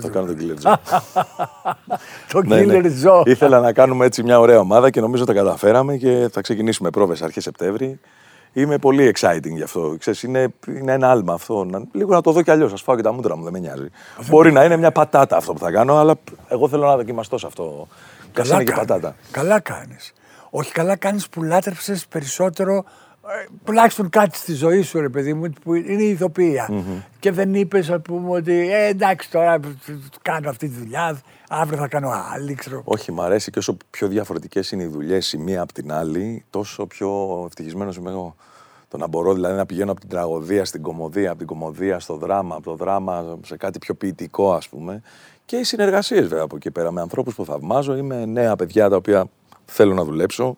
Θα κάνω τον Killer [LAUGHS] Joe. Το Ναι, ναι. Killer Joe. Ήθελα να κάνουμε έτσι μια ωραία ομάδα και νομίζω τα καταφέραμε και θα ξεκινήσουμε πρόβες αρχές Σεπτέμβρη. Είμαι πολύ exciting γι' αυτό. Ξέρεις, είναι, είναι ένα άλμα αυτό. Να, λίγο να το δω κι αλλιώς. Α φάω και τα μούτρα μου, δεν με νοιάζει. Μπορεί να είναι μια πατάτα αυτό που θα κάνω, αλλά εγώ θέλω να δοκιμαστώ σε αυτό. Καλά είναι και κάνεις. πατάτα. Καλά κάνεις. Όχι, καλά κάνεις που λάτρεψες περισσότερο. Ε, Τουλάχιστον κάτι στη ζωή σου, ρε παιδί μου, που είναι η ηθοποιια Και δεν είπες, ας πούμε, ότι ε, εντάξει τώρα κάνω αυτή τη δουλειά, αύριο θα κάνω άλλη, ξέρω. Όχι, μ' αρέσει και όσο πιο διαφορετικές είναι οι δουλειές η μία από την άλλη, τόσο πιο ευτυχισμένος είμαι εγώ. Το να μπορώ δηλαδή να πηγαίνω από την τραγωδία στην κομμωδία, από την κομμωδία στο δράμα, από το δράμα σε κάτι πιο ποιητικό, ας πούμε. Και οι συνεργασίες βέβαια από εκεί πέρα με ανθρώπους που θαυμάζω. Είμαι νέα παιδιά τα οποία θέλω να δουλέψω.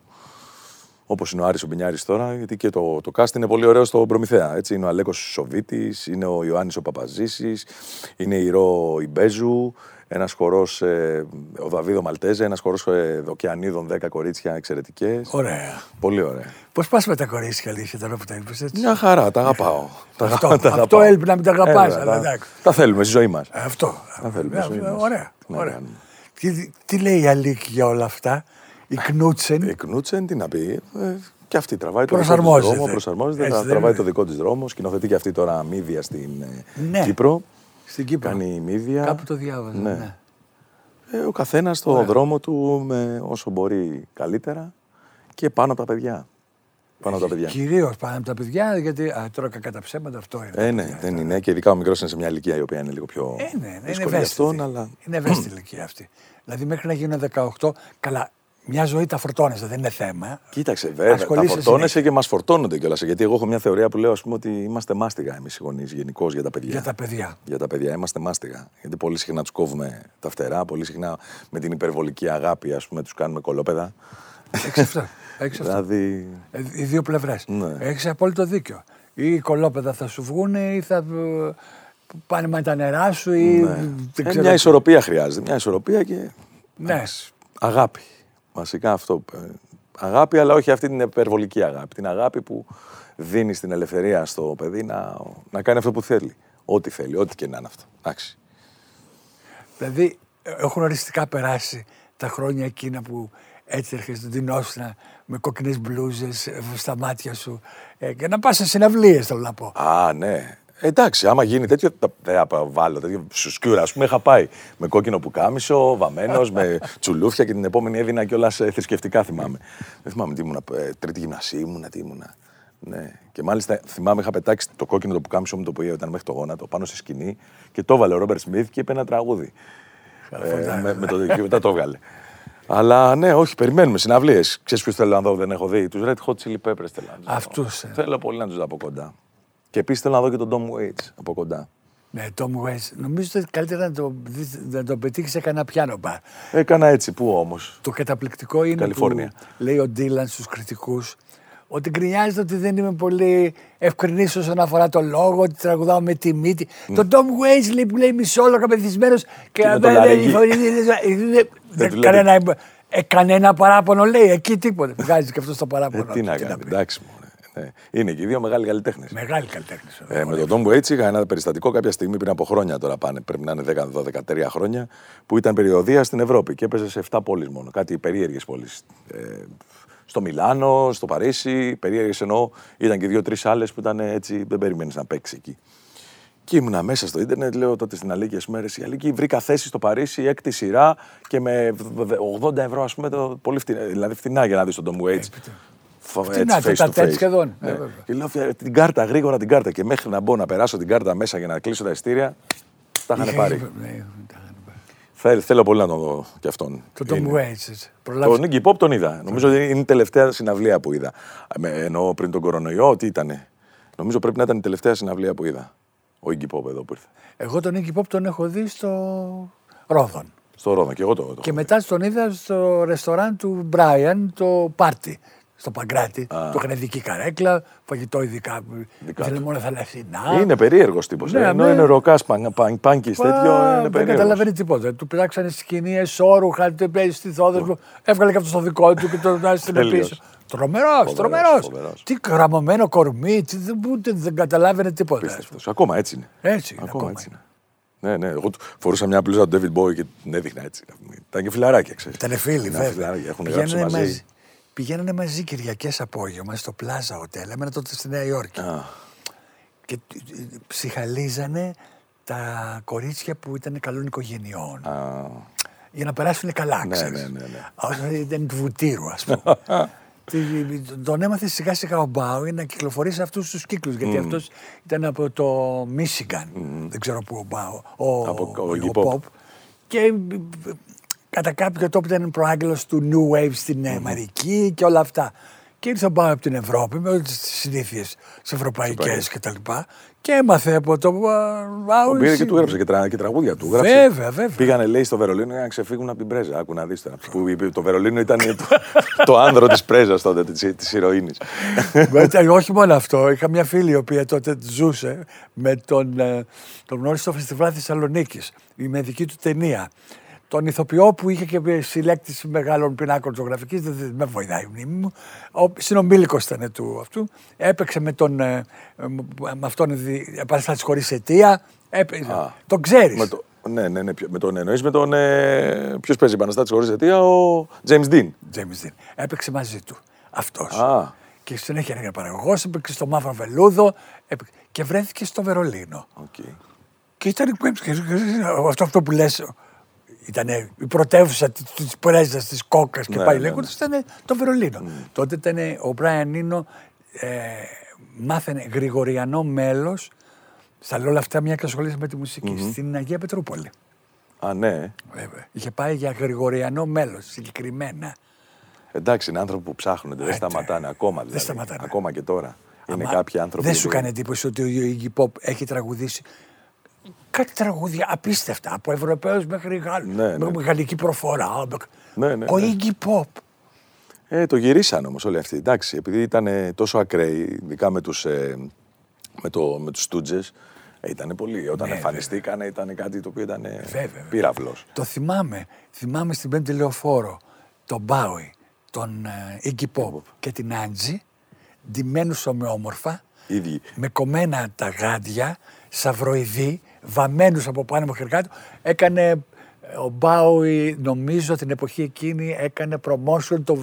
Όπως είναι ο Άρης ο Μπινιάρης τώρα, γιατί και το, το cast είναι πολύ ωραίο στο Προμηθέα. Έτσι. Είναι ο Αλέκος Σοβίτης, είναι ο Ιωάννης ο Παπαζήσης, είναι η Ρο Ιμπέζου, ένας χορός, ε, ο Δαβίδο Μαλτέζε, ένας χορός ε, Οκεανίδων, 10 κορίτσια εξαιρετικές. Ωραία. Πολύ ωραία. Πώς πας με τα κορίτσια, αλήθεια, τώρα που τα είπες έτσι; Μια χαρά, τα αγαπάω. Τα Αυτό- αγα- τα αυτό αγαπάω. έλειπε να μην τα αγαπάς, Ε, αλλά τα- εντάξει. Τα θέλουμε στη ζωή μας. Ε, Αυτό. Τα θέλουμε Ε, στη ζωή μας. Ωραία. Τι να ωραία. κάνουμε. Τι, τι λέει η Αλίκη για όλα αυτά, η Κνούτσεν. Η Κνούτσεν, τι να πει. Ε, και αυτή τραβάει το δικό της Προσαρμόζεται. δρόμο. Προσαρμόζεται, Έτσι θα δεν τραβάει είναι. το δικό της δρόμο. Σκηνοθετεί και αυτή τώρα μύδια στην ε, Ναι. Κύπρο. Στην Κύπρο. Κάνει μύδια. Κάπου το διάβαζα. Ναι. ναι. Ε, ο καθένας στο δρόμο του με όσο μπορεί καλύτερα και πάνω από τα παιδιά. πάνω από τα παιδιά. Κυρίως πάνω από τα παιδιά, γιατί α, τώρα κακά τα ψέματα αυτό είναι. Ε, ναι, δεν είναι. Και ειδικά ο μικρός είναι σε μια ηλικία η οποία είναι λίγο πιο. Ε, ναι, ναι, είναι δύσκολη για ευαίσθητη. αυτόν, αλλά. Είναι ευαίσθητη ηλικία αυτή. Δηλαδή μέχρι να γίνουν 18, καλά, μια ζωή τα φορτώνεσαι, δεν είναι θέμα. Κοίταξε, βέβαια. Τα Ασχολείσαι φορτώνεσαι συνέχεια. και μας φορτώνονται κιόλας. Γιατί εγώ έχω μια θεωρία που λέω ας πούμε, ότι είμαστε μάστιγα εμείς οι γονείς γενικώς για τα παιδιά. Για τα παιδιά. Για τα παιδιά είμαστε μάστιγα. Γιατί πολύ συχνά τους κόβουμε τα φτερά, πολύ συχνά με την υπερβολική αγάπη ας πούμε, τους κάνουμε κολόπεδα. Έχεις αυτό. Έχεις αυτό. δηλαδή. Ε, Οι δύο πλευρές. Ναι. Έχεις απόλυτο δίκιο. Ή οι κολόπεδα θα σου βγουν ή θα ε, πάνε με τα νερά σου ή ναι. δεν Ε, ξέρω. μια ισορροπία χρειάζεται. Μια ισορροπία και. Ναι. Αγάπη. Βασικά αυτό. Ε, Αγάπη, αλλά όχι αυτή την υπερβολική αγάπη. Την αγάπη που δίνει την ελευθερία στο παιδί να, να κάνει αυτό που θέλει. Ό,τι θέλει, ό,τι και να είναι αυτό. Εντάξει. Δηλαδή ε, έχουν οριστικά περάσει τα χρόνια εκείνα που έτσι έρχεσαι την όστρα με κόκκινες μπλούζες ε, στα μάτια σου ε, και να πας σε συναυλίες θέλω να πω. Α, ναι. Εντάξει, άμα γίνει τέτοιο, τα- δεν θα βάλω τέτοιο σουσκιούρα. Α πούμε, είχα πάει με κόκκινο πουκάμισο, βαμμένος, με τσουλούφια και την επόμενη έδινα κιόλας θρησκευτικά θυμάμαι. Δεν θυμάμαι τι ήμουνα, ε, τρίτη γυμνασίου ήμουνα, τι ήμουνα. Ναι. Και μάλιστα θυμάμαι είχα πετάξει το κόκκινο το πουκάμισο μου το οποίο ήταν μέχρι το γόνατο πάνω στη σκηνή και το έβαλε ο Ρόμπερτ Σμιθ και είπε ένα τραγούδι. Ε, με, με το, και μετά το έβγαλε. Αλλά ναι, όχι, περιμένουμε συναυλίες. Ξέρεις ποιου θέλω να δω, δεν έχω δει. Τους Red Hot Chili Peppers θέλω να τους δω. Αυτούς, ε. Θέλω πολύ να τους δω από κοντά. Και επίσης θέλω να δω και τον Tom Waits από κοντά. Ναι, Tom West. Νομίζω ότι καλύτερα να το, δεις- να το πετύχεις σε κανένα πιάνο μπαρ. Έκανα έτσι, πού όμως; Το καταπληκτικό είναι Καλιφόρνια. που λέει ο Ντίλαν στους κριτικούς ότι γκρινιάζεται ότι δεν είμαι πολύ ευκρινής όσον αφορά το λόγο, ότι τραγουδάω με τη μύτη. Το Tom Waits λέει που λέει μισόλογα μεθυσμένος και με το δεν- λαρέγγι. η φωνή είναι- είναι- δεν- του λέει κανένα, ε, κανένα παράπονο λέει, εκεί τίποτα. Βγάζει και αυτό το Ε, παράπονο. τι του, να κάνει, πει. εντάξει μου. Ναι. Είναι και οι δύο μεγάλοι καλλιτέχνες. Μεγάλη καλλιτέχνη. Ε, με τον Tom Waits είχα ένα περιστατικό κάποια στιγμή πριν από χρόνια τώρα πάνε, πρέπει να είναι 10-12-13 χρόνια, που ήταν περιοδία στην Ευρώπη και έπαιζε σε 7 πόλεις μόνο, κάτι περίεργες πόλεις. Ε, στο Μιλάνο, στο Παρίσι, περίεργες εννοώ, ήταν και δύο-τρεις άλλες που ήταν έτσι, δεν περιμένεις να παίξεις εκεί. Και ήμουνα μέσα στο ίντερνετ, λέω τότε στην Αλίκη, ας πούμε, «Ρε, εσύ, Αλίκη, βρήκα θέση στο Παρίσι, έκτη σειρά και με 80 ευρώ, ας πούμε, το, πολύ φτηνά, δηλαδή φτηνά για να δεις τον Tom Waits. Φο- Φτηνά, έτσι, face τέτα to τέτ face. σχεδόν. Ε, Ναι. βέβαια. Και λέω «Φε- την κάρτα, γρήγορα την κάρτα. Και μέχρι να μπω να περάσω την κάρτα μέσα για να κλείσω τα ειστήρια, τα είχαν Είχε- πάρει. ναι, τα είχαν πάρει. Θέλ- θέλω πολύ να τον δω κι αυτόν. Το Tom Είναι. Waits. έτσι. Προλάβεις- Τον Iggy Pop τον είδα. Νομίζω ότι είναι η τελευταία συναυλία που είδα. Με, εννοώ πριν τον κορονοϊό, τι ήταν. Νομίζω πρέπει να ήταν η τελευταία συναυλία που είδα. Ο Iggy Pop εδώ που ήρθε. Εγώ τον Iggy Pop τον έχω δει στο Ρόδον. Στο Ρόδο και εγώ το. το Και μετά τον είδα στο ρεστοράν του Brian, το πάρτι. Στο Παγκράτη. Του είχαν δική καρέκλα, φαγητό ειδικά. Δικά Ήθελε του. μόνο θαλασσινά. Είναι περίεργος τύπος. Ναι, ενώ ναι. είναι ροκάς πάνκις Πα, τέτοιο. Είναι δεν περίεργος. καταλαβαίνει τίποτα. Του πετάξανε σκηνή, εσόρουχα, του παίζει στη θόδεσμο. Έβγαλε και αυτός στο δικό του και τον έστειλε Τέλειος. πίσω. Τρομερός, Φοβερός, τρομερός. φοβερός. Τι γραμμωμένο κορμί, τι, δεν, ούτε δεν καταλάβαινε τίποτα. Απίστευτος. Ακόμα έτσι είναι. Έτσι είναι, Ακόμα, ακόμα έτσι είναι. Ναι, ναι. Εγώ του- φορούσα μια μπλούζα του David Bowie και την έδειχνα έτσι. Ήταν και φιλαράκια, ξέρεις. Ήταν φίλοι, Ήταν βέβαια. φιλαράκια, Έχουν γράψει Πηγαίνανε μαζί. μαζί. Πηγαίνανε μαζί Κυριακές απόγευμα στο Plaza Hotel. Έμενα τότε στη Νέα Υόρκη. Α, Και ε, ψυχαλίζανε τα κορίτσια που ήταν καλών οικογενειών. α, Για να περάσουν καλά, Ναι, ξέρεις. ναι, ναι, ναι. Όσο ήταν του βουτύρου, ας πούμε. [LAUGHS] Τι- Τον έμαθε σιγά σιγά ο Μπάουι να κυκλοφορεί σε αυτούς τους κύκλους. Γιατί αυτός ήταν από το Μίσιγκαν. Δεν ξέρω πού ο Μπάου. Ο, Από- ο ο Iggy Pop. Pop. Και ε, κατά κάποιο τρόπο ήταν προάγγελος του New Wave στην Αμερική και όλα αυτά. Και ήρθε ο Μπάου από την Ευρώπη με όλες τις συνήθειες ευρωπαϊκές κτλ. Και έμαθε από το Μπάου. Τον πήρε και του έγραψε και, τρα, και τραγούδια του. Γράψε. Βέβαια, βέβαια. Πήγανε, λέει, στο Βερολίνο για να ξεφύγουν από την πρέζα. Άκου να δεις τώρα. Που είπε, το Βερολίνο ήταν το, το άνδρο της πρέζας τότε, της ηρωίνης. Ήταν όχι μόνο αυτό. Είχα μια φίλη η οποία τότε ζούσε με τον, ε, τον γνώρισε στο φεστιβάλ Θεσσαλονίκης. Με δική του ταινία. Τον ηθοποιό που είχε και συλλέκτη μεγάλων πινάκων ζωγραφικής, δεν, δεν με βοηθάει η μνήμη μου. Ο συνομήλικος ήταν του αυτού. Έπαιξε με τον. Ε, ε, με αυτόν επαναστάτης χωρίς αιτία. Έπαιξε. Α. τον ξέρεις. με, το, ναι, ναι, ναι, ποιο- με τον εννοείς με τον. Ε, Ποιος παίζει επαναστάτης χωρίς αιτία, ο James Dean. James Dean. Έπαιξε μαζί του. Αυτός. Α. Και συνέχεια έγινε παραγωγός, έπαιξε στο Μαύρο Βελούδο έπαιξε- και βρέθηκε στο Βερολίνο. Okay. Και ήταν αυτό, αυτό που λες, Ήταν η πρωτεύουσα της πρέσβα της Κόκα και Ναι, πάει ναι, λέγοντας. Ήταν το Βερολίνο. Τότε ήταν ο Μπράιν Νίνο, ε, μάθαινε γρηγοριανό μέλος. Στα λέω όλα αυτά, μια και ασχολείται με τη μουσικη στην Αγία Πετρούπολη. Α, ναι. Βέβαια. Είχε πάει για γρηγοριανό μέλος συγκεκριμένα. Εντάξει, είναι άνθρωποι που ψάχνονται, δεν Ε, σταματάνε ακόμα. Δηλαδή. σταματάνε. Ακόμα και τώρα. Είναι Αμα κάποιοι άνθρωποι. Δεν σου που- κάνει εντύπωση ότι ο Iggy Pop έχει τραγουδήσει κάτι τραγούδια απίστευτα από Ευρωπαίους μέχρι Γάλλους. Ναι, ναι. Με γαλλική προφορά. Ναι, ναι, ο ναι. Iggy Pop. Ε, το γυρίσαν όμως όλοι αυτοί. Εντάξει, επειδή ήταν τόσο ακραίοι, ειδικά με τους ε, με το, με τους Stooges, ε, ήταν πολύ. Όταν Ναι, εμφανιστήκαν ήταν κάτι το οποίο ήταν Βέβαια. πύραυλος. Το θυμάμαι. Θυμάμαι στην Πέμπτη Λεωφόρο τον Μπάουι, τον ε, Iggy Pop και την Άντζη, ντυμένους ομοιόμορφα, Ίδιοι. με κομμένα τα γάντια, σαυροειδή, βαμμένους από πάνω με χερκάτου. Έκανε ε, ο Μπάουι, νομίζω την εποχή εκείνη, έκανε promotion το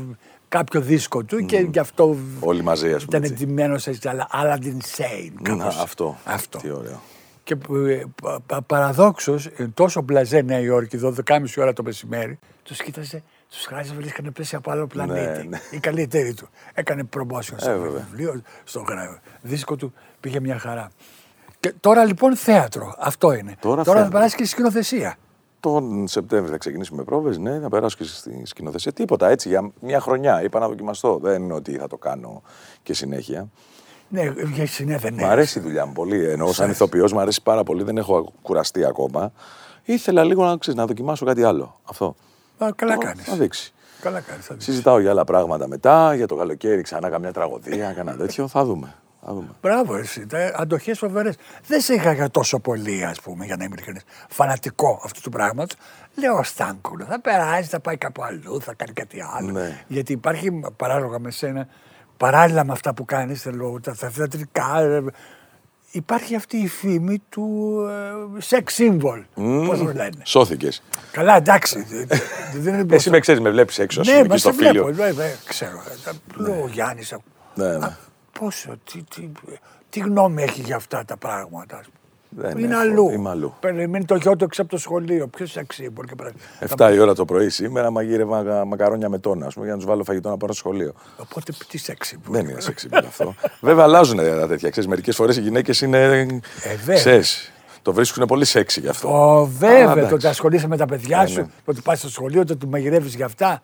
κάποιο δίσκο του και γι' αυτό Όλοι μαζί, ας πούμε, ήταν έτσι. ντυμένος έτσι, αλλά Aladdin Sane. Να, κάπως. αυτό. αυτό. Τι ωραίο. Και ε, πα- πα- παραδόξως, ε, τόσο μπλαζέ Νέα Υόρκη, 12.30 ώρα το μεσημέρι, τους κοίταζε, τους χάριζε, βρίσκανε πέσει από άλλο πλανήτη. ναι. Η καλύτερη του. Έκανε promotion στο Ε, βέβαια. βιβλίο, στο γρα- δίσκο του, πήγε μια χαρά. Και τώρα λοιπόν θέατρο, αυτό είναι. Τώρα θα θέατρο. περάσει και σκηνοθεσία. Τον Σεπτέμβρη θα ξεκινήσουμε πρόβες, ναι, θα περάσω και στη σκηνοθεσία. Τίποτα έτσι, για μια χρονιά. Είπα να δοκιμαστώ. Δεν είναι ότι θα το κάνω και συνέχεια. Ναι, για συνέδε, ναι. Μ' αρέσει η δουλειά μου πολύ. Εννοώ, σαν ηθοποιός, μου αρέσει πάρα πολύ. Δεν έχω κουραστεί ακόμα. Ήθελα λίγο να, ξέρεις, να δοκιμάσω κάτι άλλο. Αυτό. Α, καλά Το- κάνεις. Θα δείξει. Καλά κάνεις. θα δεις. Συζητάω για άλλα πράγματα μετά. Για το καλοκαίρι ξανά καμιά τραγωδία, κάνα τέτοιο. Θα δούμε. Θα δούμε. Μπράβο, εσύ. Αντοχές φοβερέ. Δεν σε είχα για τόσο πολύ, ας πούμε, για να είμαι ειλικρινής, φανατικό αυτού του πράγματος. Λέω Στάνκουλο, θα περάσει, θα πάει κάπου αλλού, θα κάνει κάτι άλλο. Ναι. Γιατί υπάρχει παράλογα με σένα, παράλληλα με αυτά που κάνεις, τα, τα θεατρικά. ε, Υπάρχει αυτή η φήμη του ε, sex symbol. Πώς το λένε; Σώθηκες. Καλά, εντάξει. ε, δεν είναι [LAUGHS] Εσύ με ξέρεις, με βλέπεις έξω. ας ναι, πούμε, μα εκεί στο σε βλέπω. φίλιο. Βέβαια, ξέρω. Λέω ο Γιάννης. Ναι, ναι. Πόσο, τι, τι, τι γνώμη έχει για αυτά τα πράγματα; ας πούμε. Δεν είναι έχω, αλλού. είμαι αλλού. Περιμένει το γιο του έξω από το σχολείο. Ποιος αξίμπορ και πέρα. 7 η ώρα το πρωί σήμερα μαγείρευα γα- μακαρόνια με τόνα, ας πούμε, για να τους βάλω φαγητό να πάρω στο σχολείο. Οπότε τι αξίμπορ. Δεν είναι σεξιμπλ αυτό. Βέβαια, αλλάζουν τα τέτοια. Ξέρεις, μερικές φορές οι γυναίκες είναι. βέβαια. ξέρεις, το βρίσκουν πολύ σεξι γι' αυτό. Ω, βέβαια, Α, το εντάξει. ότι ασχολείσαι με τα παιδιά Ναι, σου, ναι. το ότι πας στο σχολείο, το ότι μαγειρεύεις για αυτά.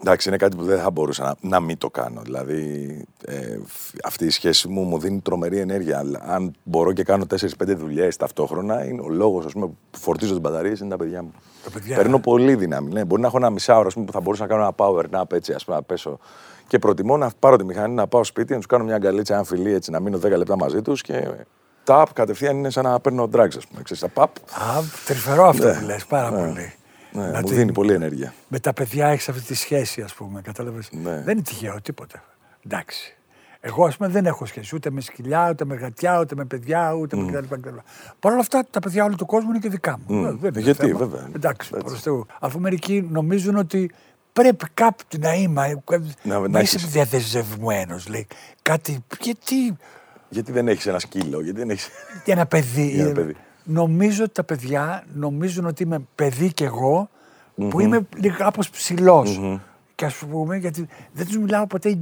Εντάξει, είναι κάτι που δεν θα μπορούσα να, να μην το κάνω. Δηλαδή, ε, φ- αυτή η σχέση μου μου δίνει τρομερή ενέργεια. Αλλά αν μπορώ και κάνω 4-5 δουλειές ταυτόχρονα, είναι ο λόγος που φορτίζω τις μπαταρίες είναι τα παιδιά μου. Τα παιδιά. Παίρνω πολύ δύναμη. Ναι. Μπορεί να έχω ένα μισάωρο ας πούμε, που θα μπορούσα να κάνω ένα power nap έτσι, ας πούμε, να πέσω. Και προτιμώ να πάρω τη μηχανή, να πάω σπίτι, να τους κάνω μια αγκαλίτσα, ένα φιλί, έτσι, να μείνω 10 λεπτά μαζί τους και ταπ κατευθείαν είναι σαν να παίρνω drugs, ας πούμε. Ξέρεις, τα παπ. Α, τρυφερό αυτό που λες, πάρα πολύ. Ναι, Να μου την- δίνει πολύ ενέργεια. Με τα παιδιά έχεις αυτή τη σχέση, ας πούμε. Κατάλαβες; Ναι. Δεν είναι τυχαίο τίποτα. Εντάξει. Εγώ, ας πούμε, δεν έχω σχέση ούτε με σκυλιά, ούτε με γατιά, ούτε με παιδιά, ούτε με κτλ. κτλ. Παρ' όλα αυτά, τα παιδιά όλου του κόσμου είναι και δικά μου. Μμ. Ε, δεν είναι Γιατί, θέμα. βέβαια. Εντάξει, Έτσι. προς Θεού. Αφού μερικοί νομίζουν ότι πρέπει κάπου να είμαι. Να- Να, να είσαι έχεις. διαδεσμευμένο, λέει. Κάτι. Γιατί. Γιατί δεν έχεις ένα σκύλο, γιατί δεν έχει. Για ένα παιδί. Για ένα παιδί. Νομίζω ότι τα παιδιά νομίζουν ότι είμαι παιδί κι εγώ, που είμαι λίγο κάπως ψηλός. Και ας πούμε, γιατί δεν τους μιλάω ποτέ.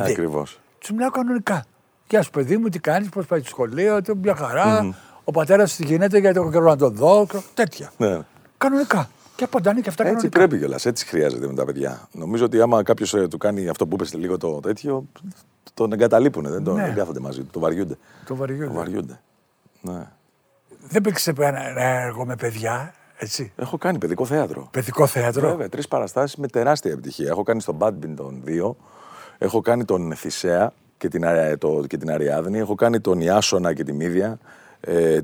Ακριβώς. Τους μιλάω κανονικά. Γεια σου, παιδί μου, τι κάνεις, πώς πάει στο σχολείο, τι, μια χαρά. Ο πατέρας τι γίνεται, γιατί έχω καιρό να τον δω. Τέτοια. Ναι. Κανονικά. Και απαντάνε και αυτά Έτσι κανονικά. πρέπει κιόλας. Έτσι χρειάζεται με τα παιδιά. Νομίζω ότι άμα κάποιος του κάνει αυτό που είπες λίγο το τέτοιο, τον εγκαταλείπουν. Δεν, τον, Ναι. δεν κάθονται μαζί του. Το βαριούνται. Το βαριούνται. Το βαριούνται. Ναι. Δεν παίξεις ένα ένα έργο με παιδιά, έτσι; Έχω κάνει παιδικό θέατρο. Παιδικό θέατρο; Βέβαια, τρεις παραστάσεις με τεράστια επιτυχία. Έχω κάνει στον Badminton 2, έχω κάνει τον Θησέα και την, Αρια- το, και την Αριάδνη, έχω κάνει τον Ιάσονα και τη Μύδια. Ε,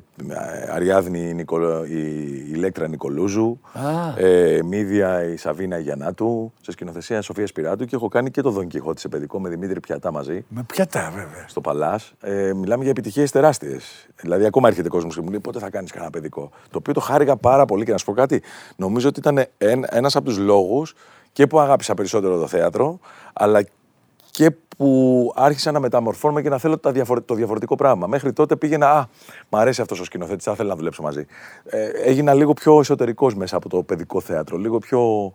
Αριάδνη η, Νικολο, η, η Ηλέκτρα Νικολούζου, Α. ε, Μύδια η Σαβίνα Γιαννάτου, σε σκηνοθεσία Σοφία Σπυράτου και έχω κάνει και το Δον Κιχώτης σε παιδικό με Δημήτρη Πιατά μαζί Με πιατά, βέβαια. στο Παλάς. Ε, μιλάμε για επιτυχίες τεράστιες. Δηλαδή, ακόμα έρχεται κόσμος και μου λέει πότε θα κάνεις κανένα παιδικό; Το οποίο το χάρηκα πάρα πολύ και να σου πω κάτι. Νομίζω ότι ήταν ένας από τους λόγους και που αγάπησα περισσότερο το θέατρο, αλλά και που άρχισα να μεταμορφώνομαι και να θέλω τα διαφορε- το διαφορετικό πράγμα. Μέχρι τότε πήγαινα, Α, μ' αρέσει αυτός ο σκηνοθέτης, θα ήθελα να δουλέψω μαζί. Ε, έγινα λίγο πιο εσωτερικός μέσα από το παιδικό θέατρο. Λίγο πιο.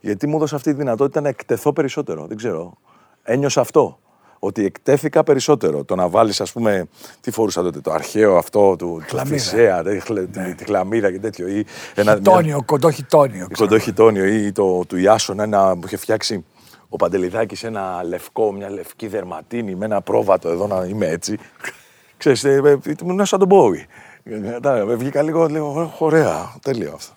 Γιατί μου έδωσε αυτή τη δυνατότητα να εκτεθώ περισσότερο. Δεν ξέρω. Ένιωσα αυτό. Ότι εκτέθηκα περισσότερο. Το να βάλεις, ας πούμε, τι φορούσα τότε, το αρχαίο αυτό του, του Χλαμίδα. Θησέα, τη, χλε- τη, τη χλαμίδα και τέτοιο. Ή ένα, μια- Χιτόνιο, κοντό χιτόνιο. ξέρω. κοντό χιτόνιο ή το του Ιάσονα ένα που είχε φτιάξει ο Παντελιδάκης ένα λευκό, μια λευκή δερματίνη με ένα πρόβατο εδώ να είμαι έτσι. Ξέρεις, ε, ε, ήμουν σαν τον Μπόουι. Κατάλαβε, Βγήκα λίγο, λέω, «Ε, ωραία, τέλειο αυτό.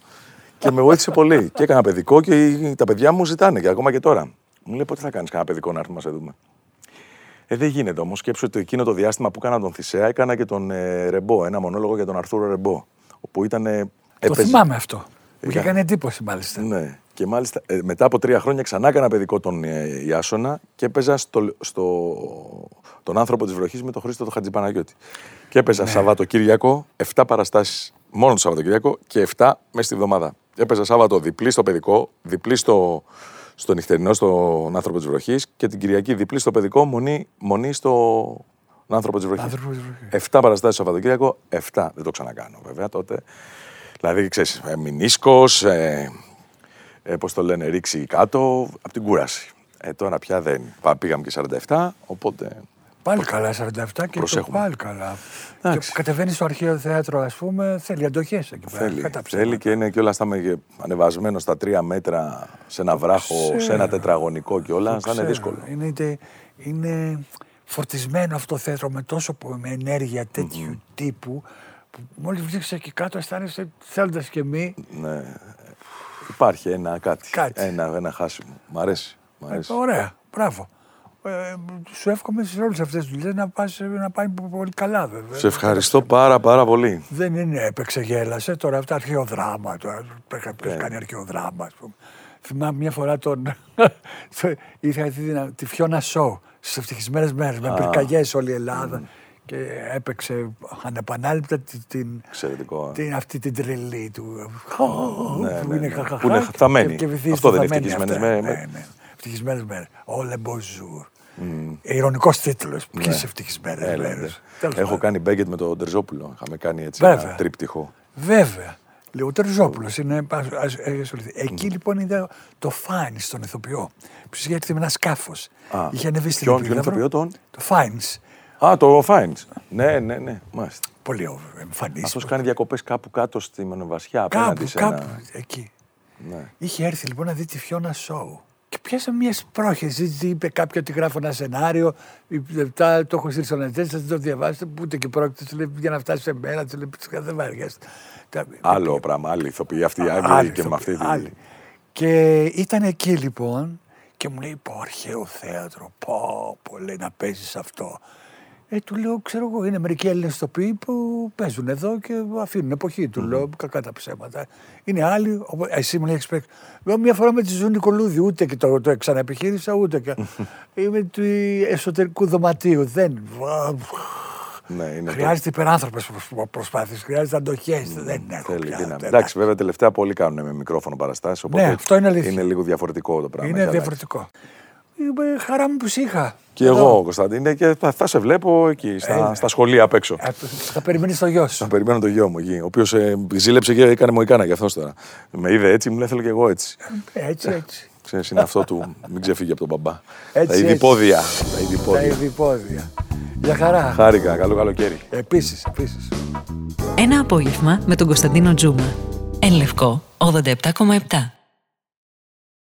Και με βοήθησε πολύ. Και έκανα παιδικό και τα παιδιά μου ζητάνε και ακόμα και τώρα. Μου λέει πότε θα κάνεις κανένα παιδικό να έρθουμε να σε δούμε; Ε, δεν γίνεται όμως. Σκέψου ότι εκείνο το διάστημα που έκανα τον Θησέα, έκανα και τον ε, Ρεμπό, ένα μονόλογο για τον Αρθούρο Ρεμπό. Όπου ήταν. ε, Το έπαιζε- θυμάμαι αυτό. Μου είχε Είχα- κάνει εντύπωση μάλιστα. ναι. Και μάλιστα ε, μετά από τρία χρόνια ξανά έκανα παιδικό τον ε, Ιάσονα και έπαιζα στο, στο, τον άνθρωπο της βροχής με τον Χρήστο τον Χατζηπαναγιώτη. Και έπαιζα Ναι. Σαββατοκύριακο, 7 παραστάσεις μόνο το Σαββατοκύριακο και 7 μέσα στη βδομάδα. Έπαιζα Σάββατο διπλή στο παιδικό, διπλή στο, στο νυχτερινό, στον άνθρωπο της βροχής και την Κυριακή διπλή στο παιδικό, μονή, μονή στο άνθρωπο της βροχής. Άνθρωπο της βροχής. 7 παραστάσεις το Σαββατοκύριακο, 7. Δεν το ξανακάνω βέβαια τότε. Δηλαδή, ξέρεις, ε, μηνίσκος, ε, ε, πώς το λένε, ρίξει κάτω, από την κούραση. Ε, τώρα πια δεν. Πα- Πήγαμε και 47, οπότε... Πάλι καλά, 47 και το Προσέχουμε. πάλι καλά. Εντάξει. Και κατεβαίνεις στο αρχαίο θέατρο, ας πούμε, θέλει αντοχές εκεί πέρα. Θέλει, κατά θέλει ψέματα. και είναι και όλα στα ανεβασμένο στα τρία μέτρα, σε ένα βράχο, σε ένα τετραγωνικό και όλα, θα είναι Ξέρω. δύσκολο. Είναι, είτε- είναι φορτισμένο αυτό το θέατρο με τόσο πο- με ενέργεια τέτοιου τύπου που μόλις βρίσκεσαι εκεί κάτω αισθάνεσαι θέλοντας και μη. Ναι. Υπάρχει ένα κάτι, Κάτι. Ένα, ένα χάσιμο. Μ' αρέσει. Μ' Ε, αρέσει. ωραία, μπράβο. Ε, σου εύχομαι σε όλες αυτές τις δουλειές να, πας, να πάει πολύ καλά, βέβαια. Σε ευχαριστώ πάρα πάρα πολύ. Δεν είναι έπαιξε, γέλασε. Τώρα αυτά αρχαίο δράμα. Τώρα έχει Ναι. κάνει αρχαίο δράμα, ας πούμε. Θυμάμαι μια φορά τον. το- είχα δει την- τη Φιώνα Σο στις ευτυχισμένες μέρες με πυρκαγιές όλη η Ελλάδα. Και έπαιξε ανεπανάληπτα τη- την, Εξαιρετικό. ε. την, αυτή την τρελή του. Ναι, που ναι, είναι ναι. χαχαχά Που είναι και- θαμμένη. και βυθίζεται Αυτό δεν είναι θαμμένη ευτυχισμένες αυτά. μέρες. Ναι, ναι. Ευτυχισμένες μέρε. Ο Λεμποζούρ. Ειρωνικό τίτλος. Ποιες ευτυχισμένες Ναι. Έλα, μέρες. ναι. Έχω κάνει μπέγκετ με τον Τερζόπουλο. Είχαμε κάνει έτσι Βέβαια. ένα τρίπτυχο. Βέβαια. Λέω, ο Τερζόπουλος είναι. ας- ας- έχει ασχοληθεί. Εκεί λοιπόν είδα το Φάιν στον ηθοποιό. Που είχε έρθει με ένα σκάφος. Α, Είχε ανεβεί στην ποιον- ποιον Επίδαυρο. ηθοποιό, τον; Το Φάιν. Α, το Φάιντ. Ναι, ναι, ναι. Μάλιστα. Πολύ εμφανή. Αυτός κάνει διακοπές κάπου κάτω στη Μονοβασιά. Απέναντι Κάπου, σε κάπου ένα. εκεί. Ναι. Είχε έρθει λοιπόν να δει τη Φιώνα Σόου. Και πιάσα μιας πρόχεση. Είπε κάποιο ότι γράφω ένα σενάριο. Λεπτά το έχω στείλει στον Αντζέλ, θα το διαβάσετε. Που ούτε και πρόκειται. Του λέει, για να φτάσει σε μέρα. Του λέει, δεν βαριέστε. Τα- Άλλο πράγμα, άλλη ηθοποιή αυτή η Άγγλη Άλλη και με αυτή ηθοποιή, άλλη. τη. Και ήταν εκεί λοιπόν και μου λέει πω αρχαίο θέατρο, πω, πω λέει να παίζεις αυτό. Ε, του λέω, ξέρω εγώ, είναι μερικοί Έλληνες ηθοποιοί που παίζουν εδώ και αφήνουν εποχή. Του λέω, κακά τα ψέματα. Είναι άλλοι, οπο- εσύ μου λέει, expect. Λέω, μια φορά με τη Ζούνη Νικολούδη, ούτε και το, το ξαναεπιχείρησα, ούτε και. Είμαι του εσωτερικού δωματίου. Δεν. Ναι, είναι το- Χρειάζεται υπεράνθρωπες προσπάθειες, χρειάζεται αντοχές. Δεν έχω Θέλει πια. δύναμη. δεν- Εντάξει, βέβαια τελευταία πολλοί κάνουν με μικρόφωνο παραστάσεις. Οπότε Ναι, αυτό είναι αλήθεια. Είναι λίγο διαφορετικό το πράγμα. Είναι έχει αλλάξει. Διαφορετικό. Είμαι χαρά μου που σε είχα. Και εγώ, Κωνσταντίνε, και θα, θα σε βλέπω εκεί, στα, Έλα. στα σχολεία απ' έξω. Ε, Θα περιμένεις το γιος σου. Θα περιμένω το γιο μου εκεί, ο οποίος ε, ζήλεψε και έκανε μοϊκάνα γι' αυτός τώρα. Με είδε έτσι, μου λέει θέλω και εγώ έτσι. Έτσι, έτσι. Ξέρεις, είναι αυτό του μην ξεφύγει από τον μπαμπά. Έτσι, τα είδη έτσι. πόδια. Τα είδη Τα πόδια. είδη πόδια. Για χαρά. Χάρηκα, καλό καλοκαίρι. Επίσης, επίσης. Ένα απόγευμα με τον Κωνσταντίνο Τζούμα. Εν Λευκό 87,7.